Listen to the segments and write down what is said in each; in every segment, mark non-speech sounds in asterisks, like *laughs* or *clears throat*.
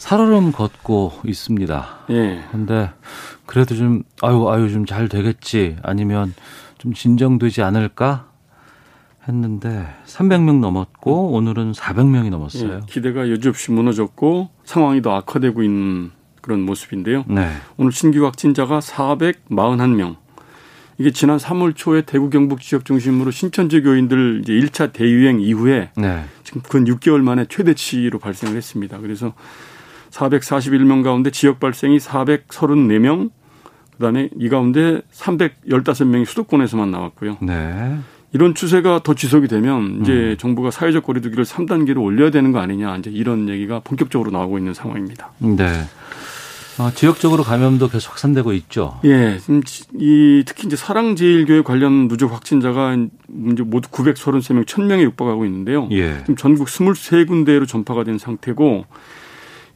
살얼음 걷고 있습니다. 예. 근데 그래도 좀 아유 아유 좀 잘 되겠지 아니면 좀 진정되지 않을까 했는데 300명 넘었고 오늘은 400명이 넘었어요. 예, 기대가 여지없이 무너졌고 상황이 더 악화되고 있는 그런 모습인데요. 네. 오늘 신규 확진자가 441명. 이게 지난 3월 초에 대구 경북 지역 중심으로 신천지 교인들 이제 1차 대유행 이후에 네. 지금 근 6개월 만에 최대치로 발생을 했습니다. 그래서 441명 가운데 지역 발생이 434명, 그다음에 이 가운데 315명이 수도권에서만 나왔고요. 네. 이런 추세가 더 지속이 되면 이제 정부가 사회적 거리두기를 3단계로 올려야 되는 거 아니냐 이제 이런 얘기가 본격적으로 나오고 있는 상황입니다. 네. 어, 지역적으로 감염도 계속 확산되고 있죠. 예, 이 특히 이제 사랑제일교회 관련 누적 확진자가 이제 모두 933명, 1000명에 육박하고 있는데요. 예. 지금 전국 23군데로 전파가 된 상태고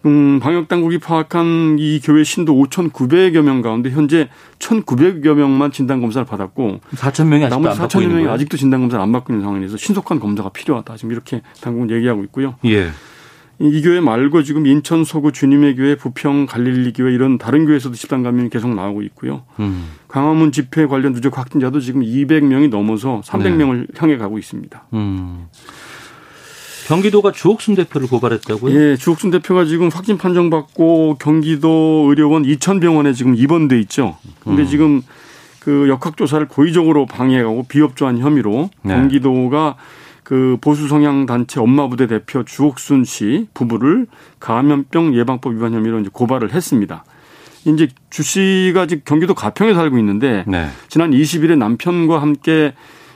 음, 방역 당국이 파악한 이 교회 신도 5,900여 명 가운데 현재 1,900여 명만 진단 검사를 받았고 4천 명이 아직도 나머지 안 받고 4천여 있는 명이 거예요. 아직도 진단 검사를 안 받고 있는 상황에서 신속한 검사가 필요하다. 지금 이렇게 당국은 얘기하고 있고요. 예. 이, 이 교회 말고 지금 인천 서구 주님의 교회, 부평 갈릴리 교회 이런 다른 교회에서도 집단 감염이 계속 나오고 있고요. 음. 광화문 집회 관련 누적 확진자도 지금 200명이 넘어서 300명을 향해 가고 있습니다. 음. 경기도가 주옥순 대표를 고발했다고요? 예, 주옥순 대표가 지금 확진 판정받고 경기도 의료원 이천병원에 지금 입원돼 있죠. 근데 음. 지금 그 역학조사를 고의적으로 방해하고 비협조한 혐의로 네. 경기도가 그 보수 성향 단체 엄마부대 대표 주옥순 씨 부부를 감염병 예방법 위반 혐의로 이제 고발을 했습니다. 이제 주 씨가 지금 경기도 가평에 살고 있는데 네. 지난 20일에 남편과 함께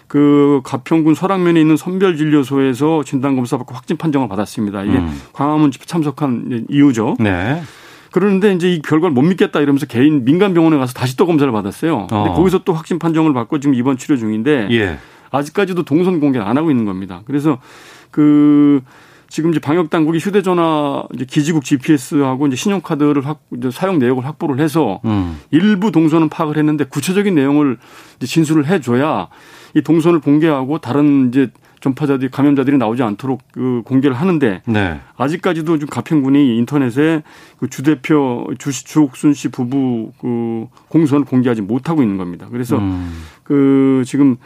그 가평군 설악면에 있는 선별진료소에서 진단검사 받고 확진 판정을 받았습니다. 이게 음. 광화문 집회 참석한 이유죠. 네. 그러는데 이제 이 결과를 못 믿겠다 이러면서 개인 민간 병원에 가서 다시 또 검사를 받았어요. 근데 어. 거기서 또 확진 판정을 받고 지금 입원 치료 중인데 예. 아직까지도 동선 공개를 안 하고 있는 겁니다. 그래서 그 지금 이제 방역 당국이 휴대전화 이제 기지국 GPS하고 이제 신용카드를 확 이제 사용 내역을 확보를 해서 음. 일부 동선은 파악을 했는데 구체적인 내용을 이제 진술을 해줘야 이 동선을 공개하고 다른 이제 전파자들이 감염자들이 나오지 않도록 그 공개를 하는데 네. 아직까지도 좀 가평군이 인터넷에 그 주 대표 주 주옥순 씨 부부 그 공선을 공개하지 못하고 있는 겁니다. 그래서 음. 그 지금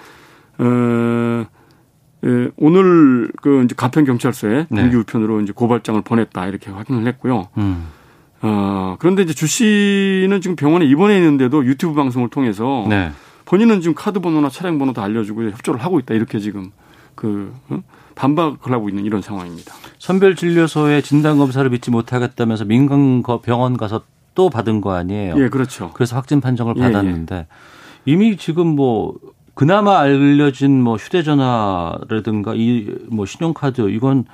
어 예, 오늘 그 이제 가평 경찰서에 네. 동기 우편으로 이제 고발장을 보냈다 이렇게 확인을 했고요. 음. 어 그런데 이제 주 씨는 지금 병원에 입원해 있는데도 유튜브 방송을 통해서 네. 본인은 지금 카드 번호나 차량 번호 다 알려주고 협조를 하고 있다 이렇게 지금 그 어? 반박을 하고 있는 이런 상황입니다. 선별 진료소에 진단 검사를 믿지 못하겠다면서 민간 거- 병원 가서 또 받은 거 아니에요? 예, 그렇죠. 그래서 확진 판정을 예, 받았는데 이미 지금 뭐 그나마 알려진 뭐 휴대전화라든가 이 뭐 신용카드 이건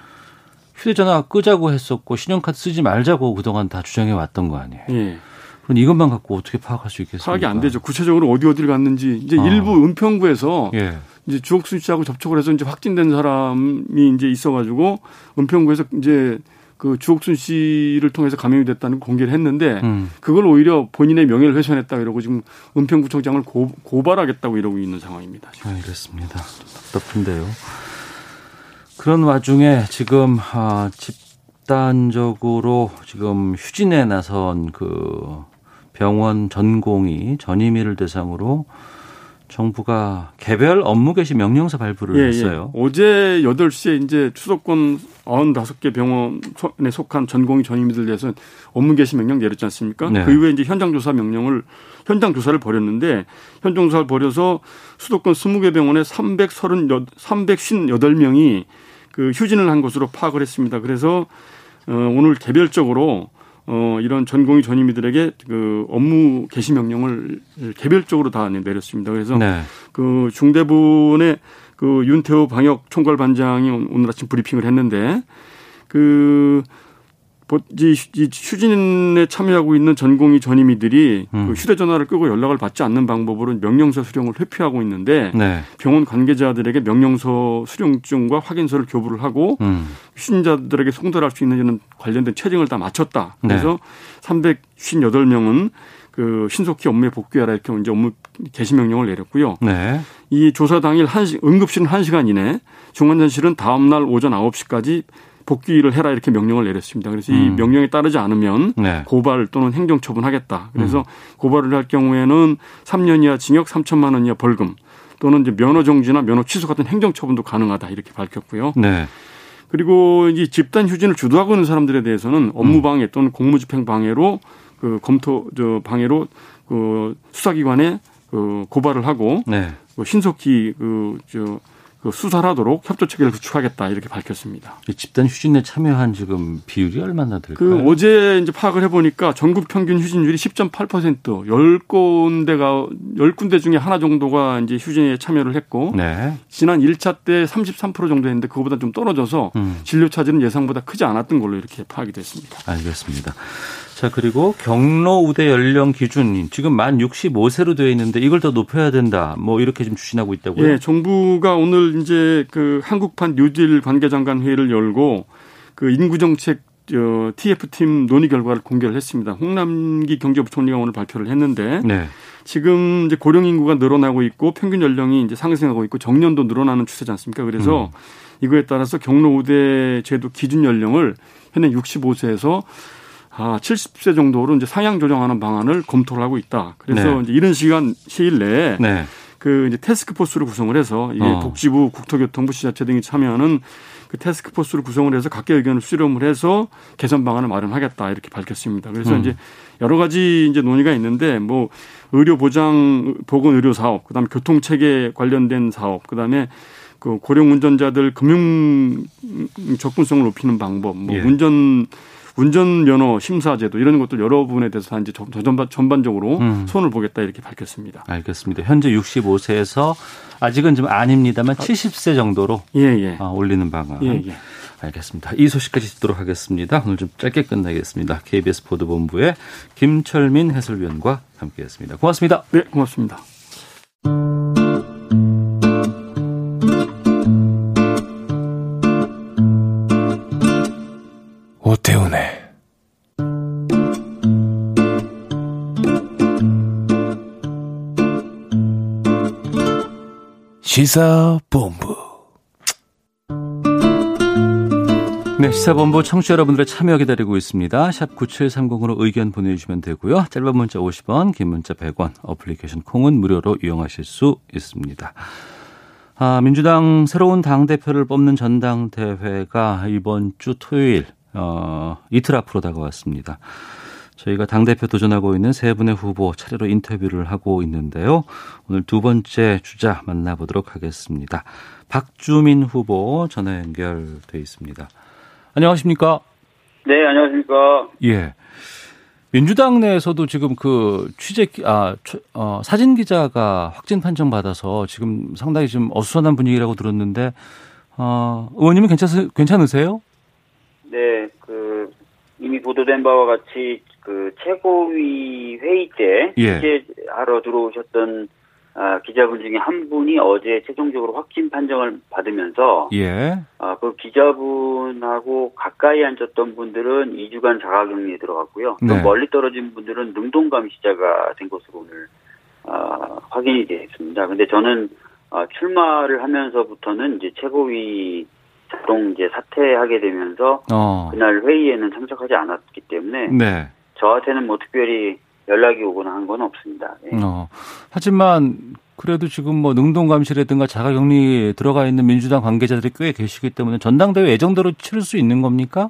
휴대전화 끄자고 했었고 신용카드 쓰지 말자고 그동안 다 주장해 왔던 거 아니에요? 예. 그럼 이것만 갖고 어떻게 파악할 수 있겠습니까? 파악이 안 되죠. 구체적으로 어디 어디를 갔는지 이제 어. 일부 은평구에서 예. 이제 주옥순 씨하고 접촉을 해서 이제 확진된 사람이 이제 있어가지고 은평구에서 이제 그 주옥순 씨를 통해서 감염이 됐다는 걸 공개를 했는데 음. 그걸 오히려 본인의 명예를 훼손했다 이러고 지금 은평구청장을 고, 고발하겠다고 이러고 있는 상황입니다. 지금. 알겠습니다. 좀 답답한데요. 그런 와중에 지금 아, 집단적으로 지금 휴진에 나선 그 병원 전공이 전임의를 대상으로 정부가 개별 업무 개시 명령서 발부를 예, 했어요. 예. 어제 8시에 이제 수도권 95개 병원에 속한 전공의 전임의들 대해서 업무 개시 명령 내렸지 않습니까? 네. 그 이후에 이제 현장 조사 명령을 현장 조사를 벌였는데 현장 조사를 벌여서 수도권 20개 병원에 338, 358명이 그 휴진을 한 것으로 파악을 했습니다. 그래서 어 오늘 개별적으로 어 이런 전공의 전임의들에게 그 업무 개시 명령을 개별적으로 다 내렸습니다. 그래서 네. 그 중대본의 그 윤태호 방역 총괄 반장이 오늘 아침 브리핑을 했는데 그 휴- 휴진에 참여하고 있는 전공의 전임의들이 음. 그 휴대전화를 끄고 연락을 받지 않는 방법으로 명령서 수령을 회피하고 있는데 네. 병원 관계자들에게 명령서 수령증과 확인서를 교부를 하고 음. 휴진자들에게 송달할 수 있는 이런 관련된 체증을 다 마쳤다. 네. 그래서 358명은 그 신속히 업무에 복귀하라 이렇게 이제 업무 개시 명령을 내렸고요. 네. 이 조사 당일 한시 응급실은 1시간 이내, 중환자실은 다음 날 오전 9시까지 복귀를 해라 이렇게 명령을 내렸습니다. 그래서 이 음. 명령에 따르지 않으면 네. 고발 또는 행정 처분하겠다. 음. 그래서 고발을 할 경우에는 3년 이하 징역 3천만 원 이하 벌금 또는 이제 면허 정지나 면허 취소 같은 행정 처분도 가능하다 이렇게 밝혔고요. 네. 그리고 이 집단 휴진을 주도하고 있는 사람들에 대해서는 음. 업무 방해 또는 공무집행 방해로 그 검토 저 방해로 그 수사기관에 그 고발을 하고 네. 그 신속히 그저 그 수사를 하도록 협조 체계를 구축하겠다 이렇게 밝혔습니다. 이 집단 휴진에 참여한 지금 비율이 얼마나 될까요? 그 어제 이제 파악을 해보니까 전국 평균 휴진율이 10.8% 10군데가 10군데 중에 하나 정도가 이제 휴진에 참여를 했고 네. 지난 1차 때 33% 정도 했는데 그거보다 좀 떨어져서 음. 진료 차질은 예상보다 크지 않았던 걸로 이렇게 파악이 됐습니다. 알겠습니다. 자, 그리고 경로 우대 연령 기준 지금 만 65세로 되어 있는데 이걸 더 높여야 된다. 뭐 이렇게 좀 추진하고 있다고요? 예, 정부가 오늘 이제 그 한국판 뉴딜 관계장관 회의를 열고 그 인구정책 어, TF팀 논의 결과를 공개를 했습니다. 홍남기 경제부총리가 오늘 발표를 했는데 네. 지금 이제 고령 인구가 늘어나고 있고 평균 연령이 이제 상승하고 있고 정년도 늘어나는 추세지 않습니까? 그래서 음. 이거에 따라서 경로 우대 제도 기준 연령을 현행 65세에서 아, 70세 정도로 이제 상향 조정하는 방안을 검토를 하고 있다. 그래서 네. 이제 이런 시간 시일 내에 네. 그 이제 테스크포스를 구성을 해서 이게 어. 복지부, 국토교통부, 지자체 등이 참여하는 그 테스크포스를 구성을 해서 각계 의견을 수렴을 해서 개선 방안을 마련하겠다 이렇게 밝혔습니다. 그래서 음. 이제 여러 가지 이제 논의가 있는데 뭐 의료 보장 보건 의료 사업, 그다음에 교통 체계 관련된 사업, 그다음에 그 고령 운전자들 금융 접근성을 높이는 방법, 뭐 예. 운전 운전 면허 심사 제도 이런 것들 여러 부분에 대해서 다 이제 전- 전반적으로 음. 손을 보겠다 이렇게 밝혔습니다. 알겠습니다. 현재 65세에서 아직은 좀 아닙니다만 70세 정도로 예, 예. 아, 올리는 방안. 예, 예. 알겠습니다. 이 소식까지 듣도록 하겠습니다. 오늘 좀 짧게 끝내겠습니다. KBS 보도본부의 김철민 해설위원과 함께했습니다. 고맙습니다. 네, 고맙습니다. 오태훈의 시사본부 네, 시사본부 청취자 여러분들의 참여 기다리고 있습니다. 샵 9730으로 의견 보내주시면 되고요. 짧은 문자 50원, 긴 문자 100원, 어플리케이션 콩은 무료로 이용하실 수 있습니다. 아, 민주당 새로운 당대표를 뽑는 전당대회가 이번 주 토요일, 어, 이틀 앞으로 다가왔습니다. 저희가 당대표 도전하고 있는 세 분의 후보 차례로 인터뷰를 하고 있는데요. 오늘 두 번째 주자 만나보도록 하겠습니다. 박주민 후보 전화 연결돼 있습니다. 안녕하십니까? 네, 안녕하십니까. 예. 민주당 내에서도 지금 그 취재, 기- 아, 처- 어, 사진 기자가 확진 판정 받아서 지금 상당히 좀 어수선한 분위기라고 들었는데, 어, 의원님은 괜찮으, 괜찮으세요? 네, 그 이미 보도된 바와 같이 그 최고위 회의 때 예. 취재하러 들어오셨던 아, 기자분 중에 한 분이 어제 최종적으로 확진 판정을 받으면서 예. 아, 그 기자분하고 가까이 앉았던 분들은 2주간 자가격리에 들어갔고요. 또 네. 멀리 떨어진 분들은 능동감 시자가 된 것으로 오늘 아, 확인이 됐습니다. 근데 저는 아, 출마를 하면서부터는 이제 최고위 자동 이제 사퇴하게 되면서 어. 그날 회의에는 참석하지 않았기 때문에 네. 저한테는 뭐 특별히 연락이 오거나 한 건 없습니다. 예. 어. 하지만 그래도 지금 뭐 능동감시라든가 자가격리 들어가 있는 민주당 관계자들이 꽤 계시기 때문에 전당대회 예정대로 치를 수 있는 겁니까?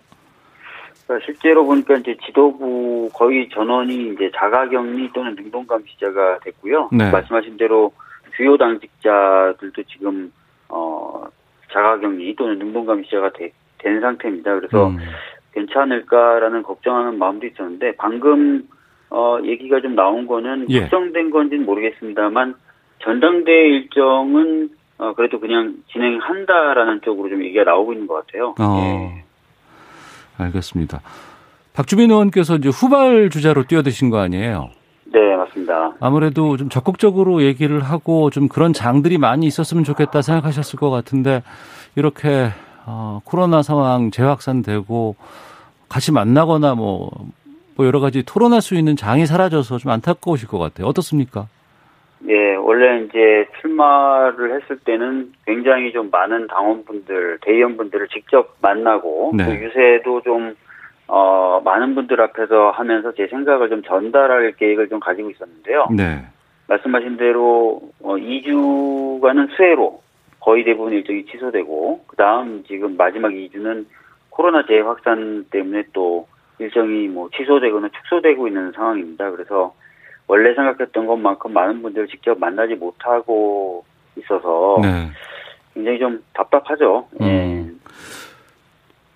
그러니까 실제로 보니까 이제 지도부 거의 전원이 이제 자가격리 또는 능동감시자가 됐고요. 네. 말씀하신 대로 주요 당직자들도 지금 어 자가격리 또는 능동감시자가 되- 된 상태입니다. 그래서 음. 괜찮을까라는 걱정하는 마음도 있었는데 방금 어 얘기가 좀 나온 거는 예. 확정된 건지는 모르겠습니다만 전당대회 일정은 어 그래도 그냥 진행한다라는 쪽으로 좀 얘기가 나오고 있는 것 같아요. 어. 예. 알겠습니다. 박주민 의원께서 이제 후발 주자로 뛰어드신 거 아니에요? 네, 맞습니다. 아무래도 좀 적극적으로 얘기를 하고 좀 그런 장들이 많이 있었으면 좋겠다 생각하셨을 것 같은데 이렇게 어, 코로나 상황 재확산되고 같이 만나거나 뭐, 뭐 여러 가지 토론할 수 있는 장이 사라져서 좀 안타까우실 것 같아요. 어떻습니까? 예, 원래 이제 출마를 했을 때는 굉장히 좀 많은 당원분들, 대의원분들을 직접 만나고 네. 또 유세도 좀 어, 많은 분들 앞에서 하면서 제 생각을 좀 전달할 계획을 좀 가지고 있었는데요. 네. 말씀하신 대로 어, 2주간은 수해로 거의 대부분 일정이 취소되고 그 다음 지금 마지막 2주는 코로나 재확산 때문에 또 일정이 뭐 취소되거나 축소되고 있는 상황입니다. 그래서 원래 생각했던 것만큼 많은 분들을 직접 만나지 못하고 있어서 네. 굉장히 좀 답답하죠. 예.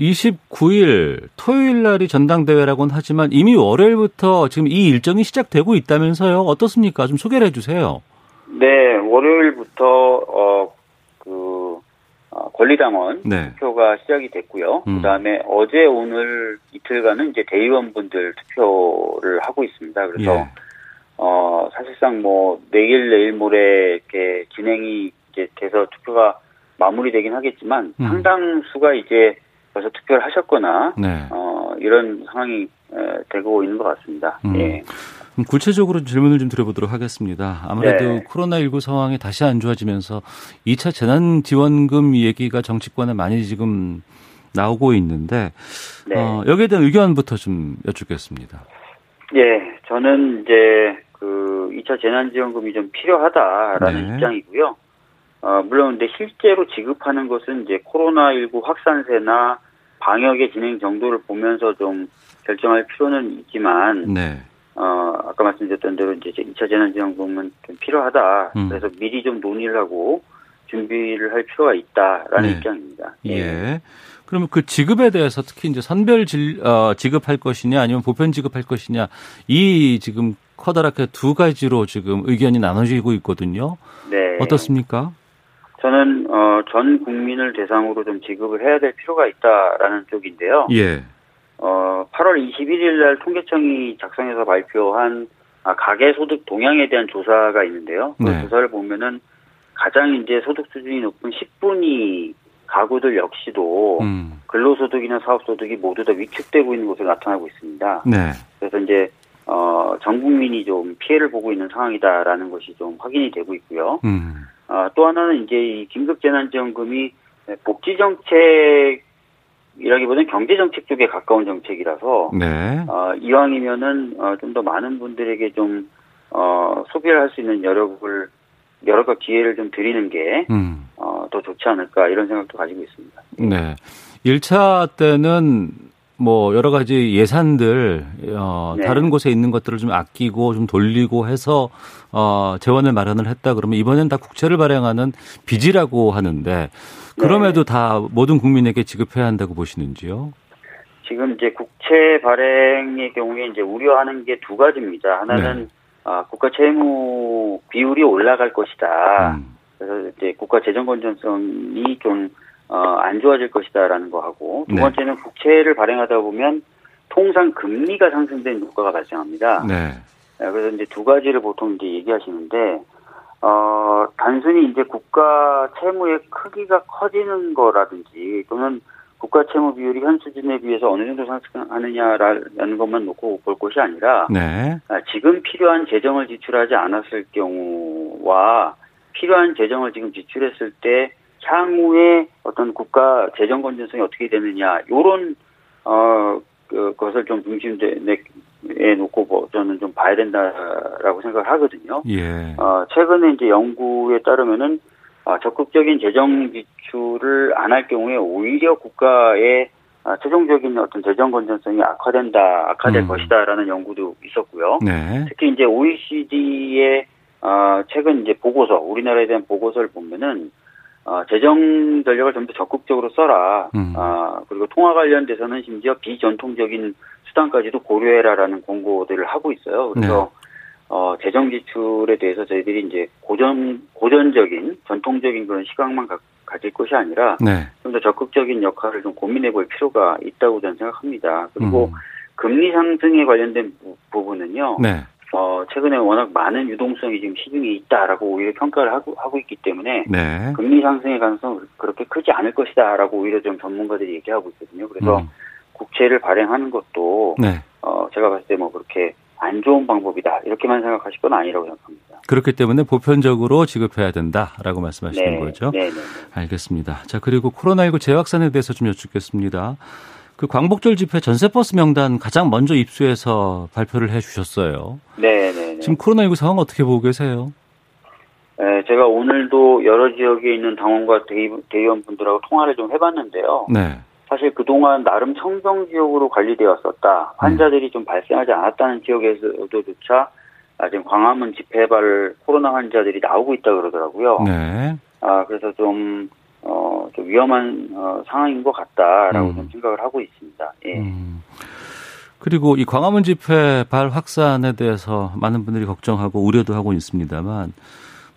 음. 29일 토요일 날이 전당대회라고는 하지만 이미 월요일부터 지금 이 일정이 시작되고 있다면서요. 어떻습니까? 좀 소개를 해 주세요. 네, 월요일부터 어, 그 어, 권리당원 네. 투표가 시작이 됐고요. 음. 그다음에 어제 오늘 이틀간은 이제 대의원분들 투표를 하고 있습니다. 그래서 예. 어 사실상 뭐 내일 내일 모레 이렇게 진행이 이제 돼서 투표가 마무리되긴 하겠지만 음. 상당수가 이제 벌써 투표를 하셨거나 네. 어 이런 상황이 에, 되고 있는 것 같습니다. 음. 예. 그럼 구체적으로 질문을 좀 드려보도록 하겠습니다. 아무래도 네. 코로나19 상황이 다시 안 좋아지면서 2차 재난지원금 얘기가 정치권에 많이 지금 나오고 있는데 네. 어, 여기에 대한 의견부터 좀 여쭙겠습니다. 예, 저는 이제 그 2차 재난지원금이 좀 필요하다라는 네. 입장이고요. 어, 물론 근데 실제로 지급하는 것은 이제 코로나19 확산세나 방역의 진행 정도를 보면서 좀 결정할 필요는 있지만, 네. 어, 아까 말씀드렸던 대로 이제 2차 재난지원금은 좀 필요하다. 음. 그래서 미리 좀 논의를 하고 준비를 할 필요가 있다라는 네. 입장입니다. 예. 그러면 그 지급에 대해서 특히 이제 선별 질, 어, 지급할 것이냐 아니면 보편 지급할 것이냐 이 지금 커다랗게 두 가지로 지금 의견이 나눠지고 있거든요. 네. 어떻습니까? 저는 어, 전 국민을 대상으로 좀 지급을 해야 될 필요가 있다라는 쪽인데요. 예. 어, 8월 21일 날 통계청이 작성해서 발표한 아, 가계 소득 동향에 대한 조사가 있는데요. 그 네. 조사를 보면은 가장 이제 소득 수준이 높은 10분위 가구들 역시도 음. 근로소득이나 사업소득이 모두 다 위축되고 있는 것으로 나타나고 있습니다. 네. 그래서 이제 어, 전 국민이 좀 피해를 보고 있는 상황이다라는 것이 좀 확인이 되고 있고요. 음. 아, 또 하나는 이제 이 긴급재난지원금이 복지 정책이라기보다는 경제 정책 쪽에 가까운 정책이라서 네. 어, 이왕이면은 어, 좀 더 많은 분들에게 좀 어, 소비를 할 수 있는 여력을 여러 기회를 좀 드리는 게 음. 어, 더 좋지 않을까 이런 생각도 가지고 있습니다. 네. 1차 때는 뭐 여러 가지 예산들 어 네. 다른 곳에 있는 것들을 좀 아끼고 좀 돌리고 해서 어 재원을 마련을 했다 그러면 이번엔 다 국채를 발행하는 빚이라고 하는데 그럼에도 다 모든 국민에게 지급해야 한다고 보시는지요? 지금 이제 국채 발행의 경우에 이제 우려하는 게 두 가지입니다. 하나는 네. 아, 국가 채무 비율이 올라갈 것이다. 음. 그래서 이제 국가 재정 건전성이 좀 어, 안 좋아질 것이다라는 거 하고 두 네. 번째는 국채를 발행하다 보면 통상 금리가 상승된 효과가 발생합니다. 네. 네, 그래서 이제 두 가지를 보통 이제 얘기하시는데 어, 단순히 이제 국가 채무의 크기가 커지는 거라든지 또는 국가 채무 비율이 현 수준에 비해서 어느 정도 상승하느냐라는 것만 놓고 볼 것이 아니라 네. 아, 지금 필요한 재정을 지출하지 않았을 경우와 필요한 재정을 지금 지출했을 때 향후에 어떤 국가 재정 건전성이 어떻게 되느냐 요런 어 그, 것을 좀 중심에 놓고 뭐 저는 좀 봐야 된다라고 생각을 하거든요. 예. 어, 최근에 이제 연구에 따르면은 어, 적극적인 재정 지출을 안 할 경우에 오히려 국가의 아, 최종적인 어떤 재정 건전성이 악화된다, 악화될 음. 것이다라는 연구도 있었고요. 네. 특히 이제 OECD의 어, 최근 이제 보고서, 우리나라에 대한 보고서를 보면은 어, 재정 전략을 좀 더 적극적으로 써라. 음. 아, 그리고 통화 관련돼서는 심지어 비전통적인 수단까지도 고려해라라는 공고들을 하고 있어요. 그래서 네. 어, 재정 지출에 대해서 저희들이 이제 고전 고전적인 전통적인 그런 시각만 가, 가질 것이 아니라 네. 좀더 적극적인 역할을 좀 고민해 볼 필요가 있다고 저는 생각합니다. 그리고 음. 금리 상승에 관련된 부- 부분은요. 네. 어, 최근에 워낙 많은 유동성이 지금 시중에 있다라고 오히려 평가를 하고, 하고 있기 때문에 네. 금리 상승의 가능성은 그렇게 크지 않을 것이다라고 오히려 좀 전문가들이 얘기하고 있거든요. 그래서 음. 국채를 발행하는 것도 네. 어, 제가 봤을 때 뭐 그렇게 안 좋은 방법이다 이렇게만 생각하실 건 아니라고 생각합니다. 그렇기 때문에 보편적으로 지급해야 된다라고 말씀하시는 거죠. 네, 네. 알겠습니다. 자, 그리고 코로나19 재확산에 대해서 좀 여쭙겠습니다. 그 광복절 집회 전세버스 명단 가장 먼저 입수해서 발표를 해 주셨어요. 네, 네, 네. 지금 코로나19 상황 어떻게 보고 계세요? 에, 제가 오늘도 여러 지역에 있는 당원과 대의, 대의원분들하고 통화를 좀 해봤는데요. 네. 사실 그동안 나름 청정 지역으로 관리되었었다. 환자들이 좀 발생하지 않았다는 지역에서도조차 아, 지금 광화문 집회발 코로나 환자들이 나오고 있다 그러더라고요. 네. 아, 그래서 좀, 어, 좀 위험한 어, 상황인 것 같다라고 음. 좀 생각을 하고 있습니다. 예. 음. 그리고 이 광화문 집회 발 확산에 대해서 많은 분들이 걱정하고 우려도 하고 있습니다만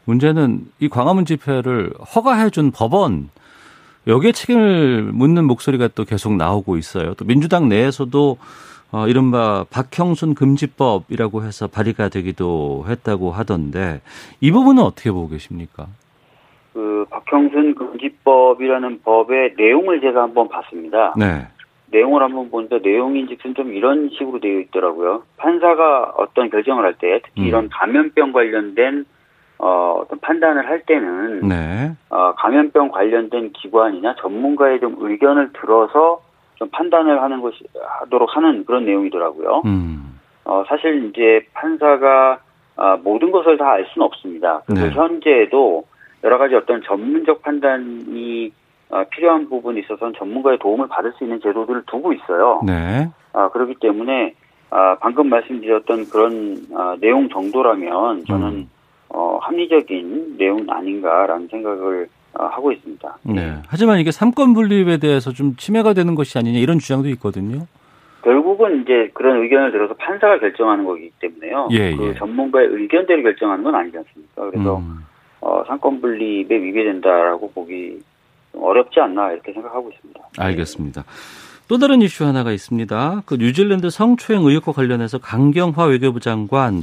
문제는 이 광화문 집회를 허가해 준 법원 여기에 책임을 묻는 목소리가 또 계속 나오고 있어요. 또 민주당 내에서도 어, 이른바 박형순 금지법이라고 해서 발의가 되기도 했다고 하던데 이 부분은 어떻게 보고 계십니까? 그 박형순 금지법이라는 법의 내용을 제가 한번 봤습니다. 네. 내용을 한번 보니까 내용인즉슨 좀 이런 식으로 되어 있더라고요. 판사가 어떤 결정을 할 때, 특히 음. 이런 감염병 관련된 어, 어떤 판단을 할 때는 네. 어, 감염병 관련된 기관이나 전문가의 좀 의견을 들어서 좀 판단을 하는 것이 하도록 하는 그런 내용이더라고요. 음. 어, 사실 이제 판사가 아, 모든 것을 다 알 수는 없습니다. 그래서 네. 현재도 여러 가지 어떤 전문적 판단이 어, 필요한 부분에 있어서는 전문가의 도움을 받을 수 있는 제도들을 두고 있어요. 네. 아, 그렇기 때문에 아, 방금 말씀드렸던 그런 아, 내용 정도라면 저는 음. 어, 합리적인 내용 아닌가라는 생각을 어, 하고 있습니다. 네. 하지만 이게 삼권 분립에 대해서 좀 침해가 되는 것이 아니냐 이런 주장도 있거든요. 결국은 이제 그런 의견을 들어서 판사가 결정하는 거기 때문에요. 예, 그 예. 전문가의 의견대로 결정하는 건 아니지 않습니까? 그래서 음. 어, 상권 분립에 위배된다라고 보기 좀 어렵지 않나 이렇게 생각하고 있습니다. 알겠습니다. 또 다른 이슈 하나가 있습니다. 그 뉴질랜드 성추행 의혹과 관련해서 강경화 외교부 장관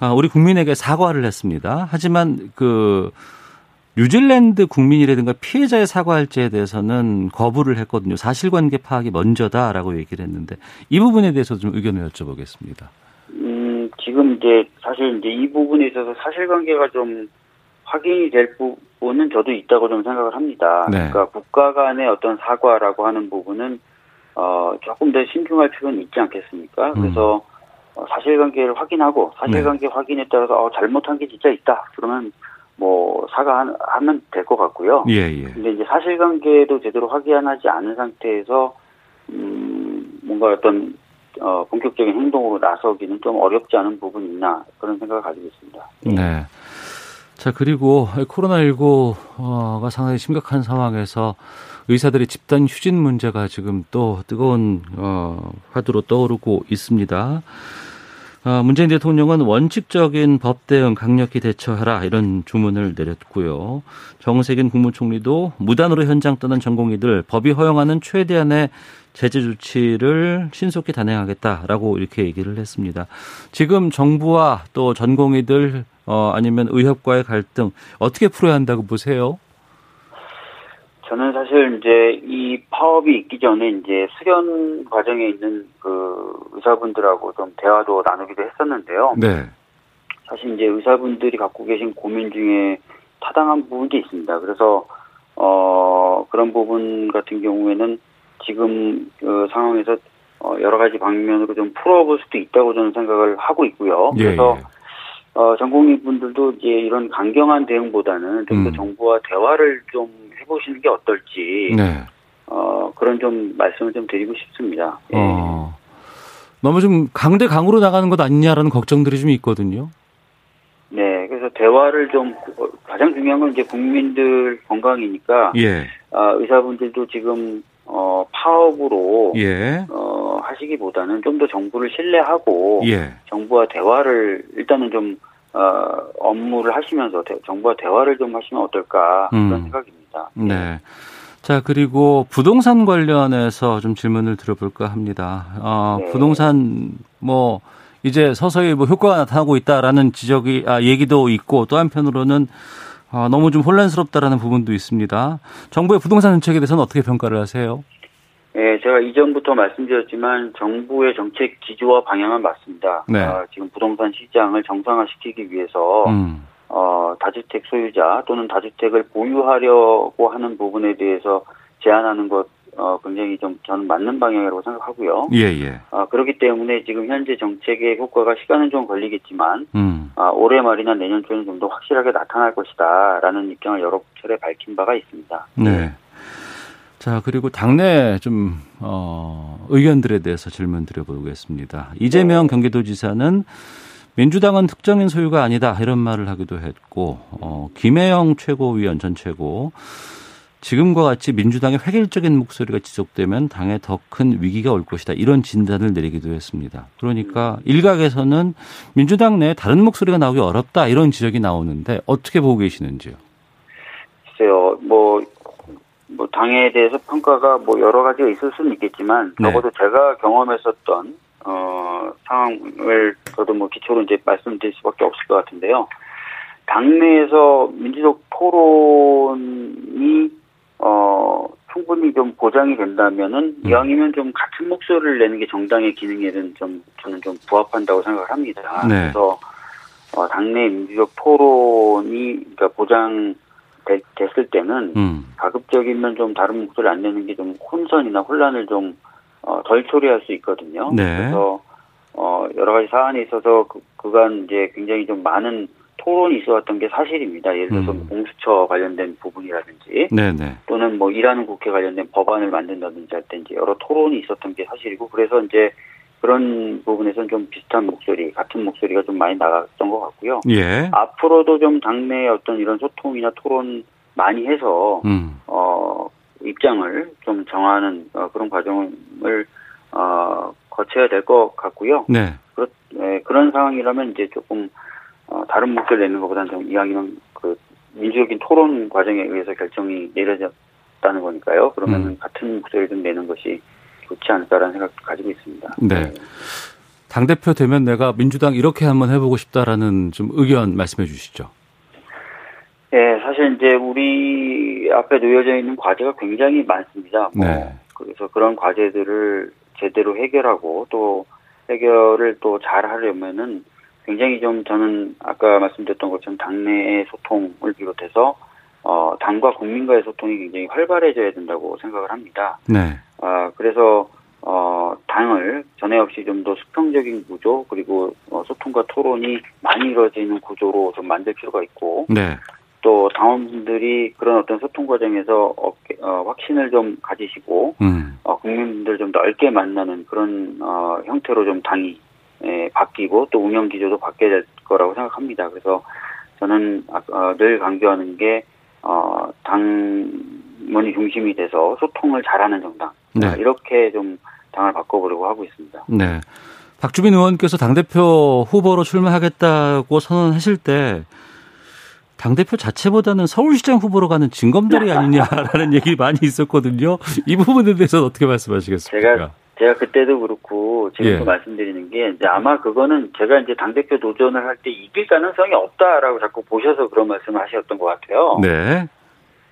아, 우리 국민에게 사과를 했습니다. 하지만 그 뉴질랜드 국민이라든가 피해자의 사과할지에 대해서는 거부를 했거든요. 사실관계 파악이 먼저다라고 얘기를 했는데 이 부분에 대해서 좀 의견을 여쭤보겠습니다. 음, 지금 이제 사실 이제 이 부분에 있어서 사실관계가 좀 확인이 될 부분은 저도 있다고 좀 생각을 합니다. 네. 그러니까 국가 간의 어떤 사과라고 하는 부분은 어, 조금 더 신중할 필요는 있지 않겠습니까? 음. 그래서 어, 사실관계를 확인하고 사실관계 확인에 따라서 어, 잘못한 게 진짜 있다. 그러면 뭐 사과하면 될 것 같고요. 예, 예. 근데 이제 사실관계도 제대로 확인하지 않은 상태에서 음, 뭔가 어떤 어, 본격적인 행동으로 나서기는 좀 어렵지 않은 부분이 있나 그런 생각을 가지고 있습니다. 네. 자, 그리고 코로나19가 상당히 심각한 상황에서 의사들의 집단 휴진 문제가 지금 또 뜨거운 어, 화두로 떠오르고 있습니다. 어, 문재인 대통령은 원칙적인 법 대응 강력히 대처하라 이런 주문을 내렸고요. 정세균 국무총리도 무단으로 현장 떠난 전공의들 법이 허용하는 최대한의 제재 조치를 신속히 단행하겠다라고 이렇게 얘기를 했습니다. 지금 정부와 또 전공의들 어, 아니면 의협과의 갈등 어떻게 풀어야 한다고 보세요? 저는 사실 이제 이 파업이 있기 전에 이제 수련 과정에 있는 그 의사분들하고 좀 대화도 나누기도 했었는데요. 네. 사실 이제 의사분들이 갖고 계신 고민 중에 타당한 부분도 있습니다. 그래서 어 그런 부분 같은 경우에는 지금 그 상황에서 어, 여러 가지 방면으로 좀 풀어볼 수도 있다고 저는 생각을 하고 있고요. 예, 그래서 예. 어, 전 국민분들도 이제 이런 강경한 대응보다는 좀더 음. 정부와 대화를 좀 해보시는 게 어떨지 네. 어, 그런 좀 말씀을 좀 드리고 싶습니다. 예. 어. 너무 좀 강대 강으로 나가는 것 아니냐라는 걱정들이 좀 있거든요. 네, 그래서 대화를 좀 어, 가장 중요한 건 이제 국민들 건강이니까 예. 아, 의사분들도 지금 어, 파업으로 예. 어, 하시기보다는 좀 더 정부를 신뢰하고 예. 정부와 대화를 일단은 좀 어, 업무를 하시면서 대- 정부와 대화를 좀 하시면 어떨까 음. 그런 생각입니다. 네. 자, 그리고 부동산 관련해서 좀 질문을 들어볼까 합니다. 어, 네. 부동산 뭐 이제 서서히 뭐 효과가 나타나고 있다라는 지적이 아 얘기도 있고 또 한편으로는 아, 너무 좀 혼란스럽다라는 부분도 있습니다. 정부의 부동산 정책에 대해서는 어떻게 평가를 하세요? 예, 제가 이전부터 말씀드렸지만 정부의 정책 기조와 방향은 맞습니다. 네. 아, 지금 부동산 시장을 정상화시키기 위해서 음. 어, 다주택 소유자 또는 다주택을 보유하려고 하는 부분에 대해서 제한하는 것 어, 굉장히 좀 저는 맞는 방향이라고 생각하고요. 예, 예. 아, 그렇기 때문에 지금 현재 정책의 효과가 시간은 좀 걸리겠지만 음. 아, 올해 말이나 내년 초에는 좀 더 확실하게 나타날 것이다 라는 입장을 여러 차례 밝힌 바가 있습니다. 네. 자, 그리고 당내 좀, 어, 의견들에 대해서 질문 드려보겠습니다. 이재명 경기도지사는 민주당은 특정인 소유가 아니다, 이런 말을 하기도 했고, 어, 김혜영 최고위원 전 최고, 지금과 같이 민주당의 획일적인 목소리가 지속되면 당에 더 큰 위기가 올 것이다. 이런 진단을 내리기도 했습니다. 그러니까 일각에서는 민주당 내에 다른 목소리가 나오기 어렵다. 이런 지적이 나오는데 어떻게 보고 계시는지요? 글쎄요, 뭐, 뭐, 당에 대해서 평가가 뭐 여러 가지가 있을 수는 있겠지만, 네. 적어도 제가 경험했었던, 어, 상황을 저도 뭐 기초로 이제 말씀드릴 수밖에 없을 것 같은데요. 당내에서 민주적 토론이, 어, 충분히 좀 보장이 된다면은, 음. 이왕이면 좀 같은 목소리를 내는 게 정당의 기능에는 좀, 저는 좀 부합한다고 생각을 합니다. 네. 그래서, 어, 당내 민주적 토론이, 그러니까 보장, 됐을 때는 음. 가급적이면 좀 다른 목소리 안 내는 게 좀 혼선이나 혼란을 좀 어, 덜 초래할 수 있거든요. 네. 그래서 어, 여러 가지 사안에 있어서 그, 그간 이제 굉장히 좀 많은 토론이 있어왔던 게 사실입니다. 예를 들어서 음. 공수처 관련된 부분이라든지 네네. 또는 뭐 일하는 국회 관련된 법안을 만든다든지 할 때 이제 여러 토론이 있었던 게 사실이고 그래서 이제 그런 부분에서는 좀 비슷한 목소리, 같은 목소리가 좀 많이 나갔던 것 같고요. 예. 앞으로도 좀 당내 어떤 이런 소통이나 토론 많이 해서 음. 어 입장을 좀 정하는 어, 그런 과정을 어 거쳐야 될 것 같고요. 네. 그렇, 예, 그런 상황이라면 이제 조금 어, 다른 목소리 내는 것보다는 좀 이왕이면 그 민주적인 토론 과정에 의해서 결정이 내려졌다는 거니까요. 그러면은 음. 같은 목소리를 좀 내는 것이 좋지 않을까라는 생각도 가지고 있습니다. 네. 당대표 되면 내가 민주당 이렇게 한번 해보고 싶다라는 좀 의견 말씀해 주시죠. 예, 사실 이제 우리 앞에 놓여져 있는 과제가 굉장히 많습니다. 뭐 네. 그래서 그런 과제들을 제대로 해결하고 또 해결을 또 잘 하려면은 굉장히 좀 저는 아까 말씀드렸던 것처럼 당내의 소통을 비롯해서 어, 당과 국민과의 소통이 굉장히 활발해져야 된다고 생각을 합니다. 네. 아, 그래서 어, 당을 전에 없이 좀 더 수평적인 구조 그리고 어, 소통과 토론이 많이 이루어지는 구조로 좀 만들 필요가 있고 네. 또 당원분들이 그런 어떤 소통 과정에서 어, 어, 확신을 좀 가지시고 음. 어, 국민들 좀 넓게 만나는 그런 어, 형태로 좀 당이 에, 바뀌고 또 운영 기조도 바뀌어야 될 거라고 생각합니다. 그래서 저는 아, 어, 늘 강조하는 게 어, 당원이 중심이 돼서 소통을 잘하는 정당 네. 어, 이렇게 좀 당을 바꿔보려고 하고 있습니다. 네. 박주민 의원께서 당대표 후보로 출마하겠다고 선언하실 때 당대표 자체보다는 서울시장 후보로 가는 진검다리 아니냐라는 *laughs* 얘기 많이 있었거든요. 이 부분에 대해서는 어떻게 말씀하시겠습니까? 제가 제가 그때도 그렇고 지금도 예. 말씀드리는 게 이제 아마 그거는 제가 이제 당대표 도전을 할 때 이길 가능성이 없다라고 자꾸 보셔서 그런 말씀을 하셨던 것 같아요. 네.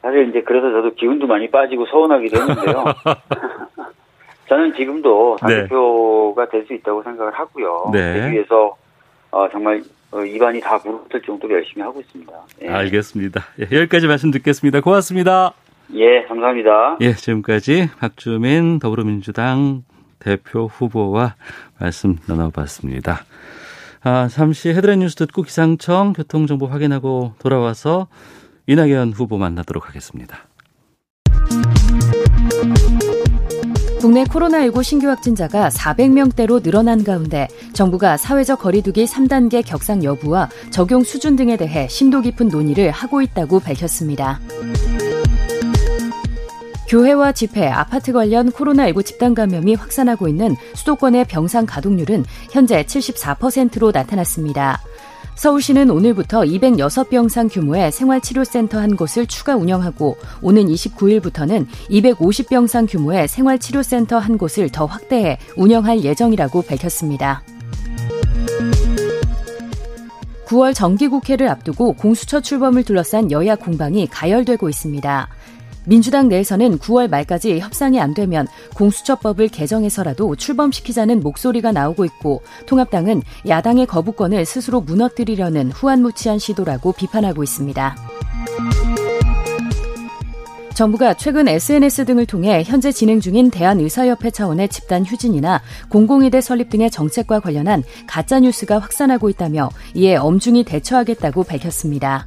사실 이제 그래서 저도 기운도 많이 빠지고 서운하기도 했는데요. *laughs* *laughs* 저는 지금도 네. 당대표가 될수 있다고 생각을 하고요. 네. 되기 위해서 어, 정말 어, 입안이 다 부르틀 정도로 열심히 하고 있습니다. 예, 알겠습니다. 예, 여기까지 말씀 듣겠습니다. 고맙습니다. 예 감사합니다. 예, 지금까지 박주민 더불어민주당 대표 후보와 말씀 나눠봤습니다. 아, 잠시 헤드라인 뉴스 듣고 기상청 교통정보 확인하고 돌아와서 이낙연 후보 만나도록 하겠습니다. 국내 코로나19 신규 확진자가 400명대로 늘어난 가운데 정부가 사회적 거리두기 3단계 격상 여부와 적용 수준 등에 대해 심도 깊은 논의를 하고 있다고 밝혔습니다. 교회와 집회, 아파트 관련 코로나19 집단 감염이 확산하고 있는 수도권의 병상 가동률은 현재 74%로 나타났습니다. 서울시는 오늘부터 206병상 규모의 생활치료센터 한 곳을 추가 운영하고 오는 29일부터는 250병상 규모의 생활치료센터 한 곳을 더 확대해 운영할 예정이라고 밝혔습니다. 9월 정기국회를 앞두고 공수처 출범을 둘러싼 여야 공방이 가열되고 있습니다. 민주당 내에서는 9월 말까지 협상이 안 되면 공수처법을 개정해서라도 출범시키자는 목소리가 나오고 있고 통합당은 야당의 거부권을 스스로 무너뜨리려는 후한무치한 시도라고 비판하고 있습니다. 정부가 최근 SNS 등을 통해 현재 진행 중인 대한의사협회 차원의 집단 휴진이나 공공의대 설립 등의 정책과 관련한 가짜뉴스가 확산하고 있다며 이에 엄중히 대처하겠다고 밝혔습니다.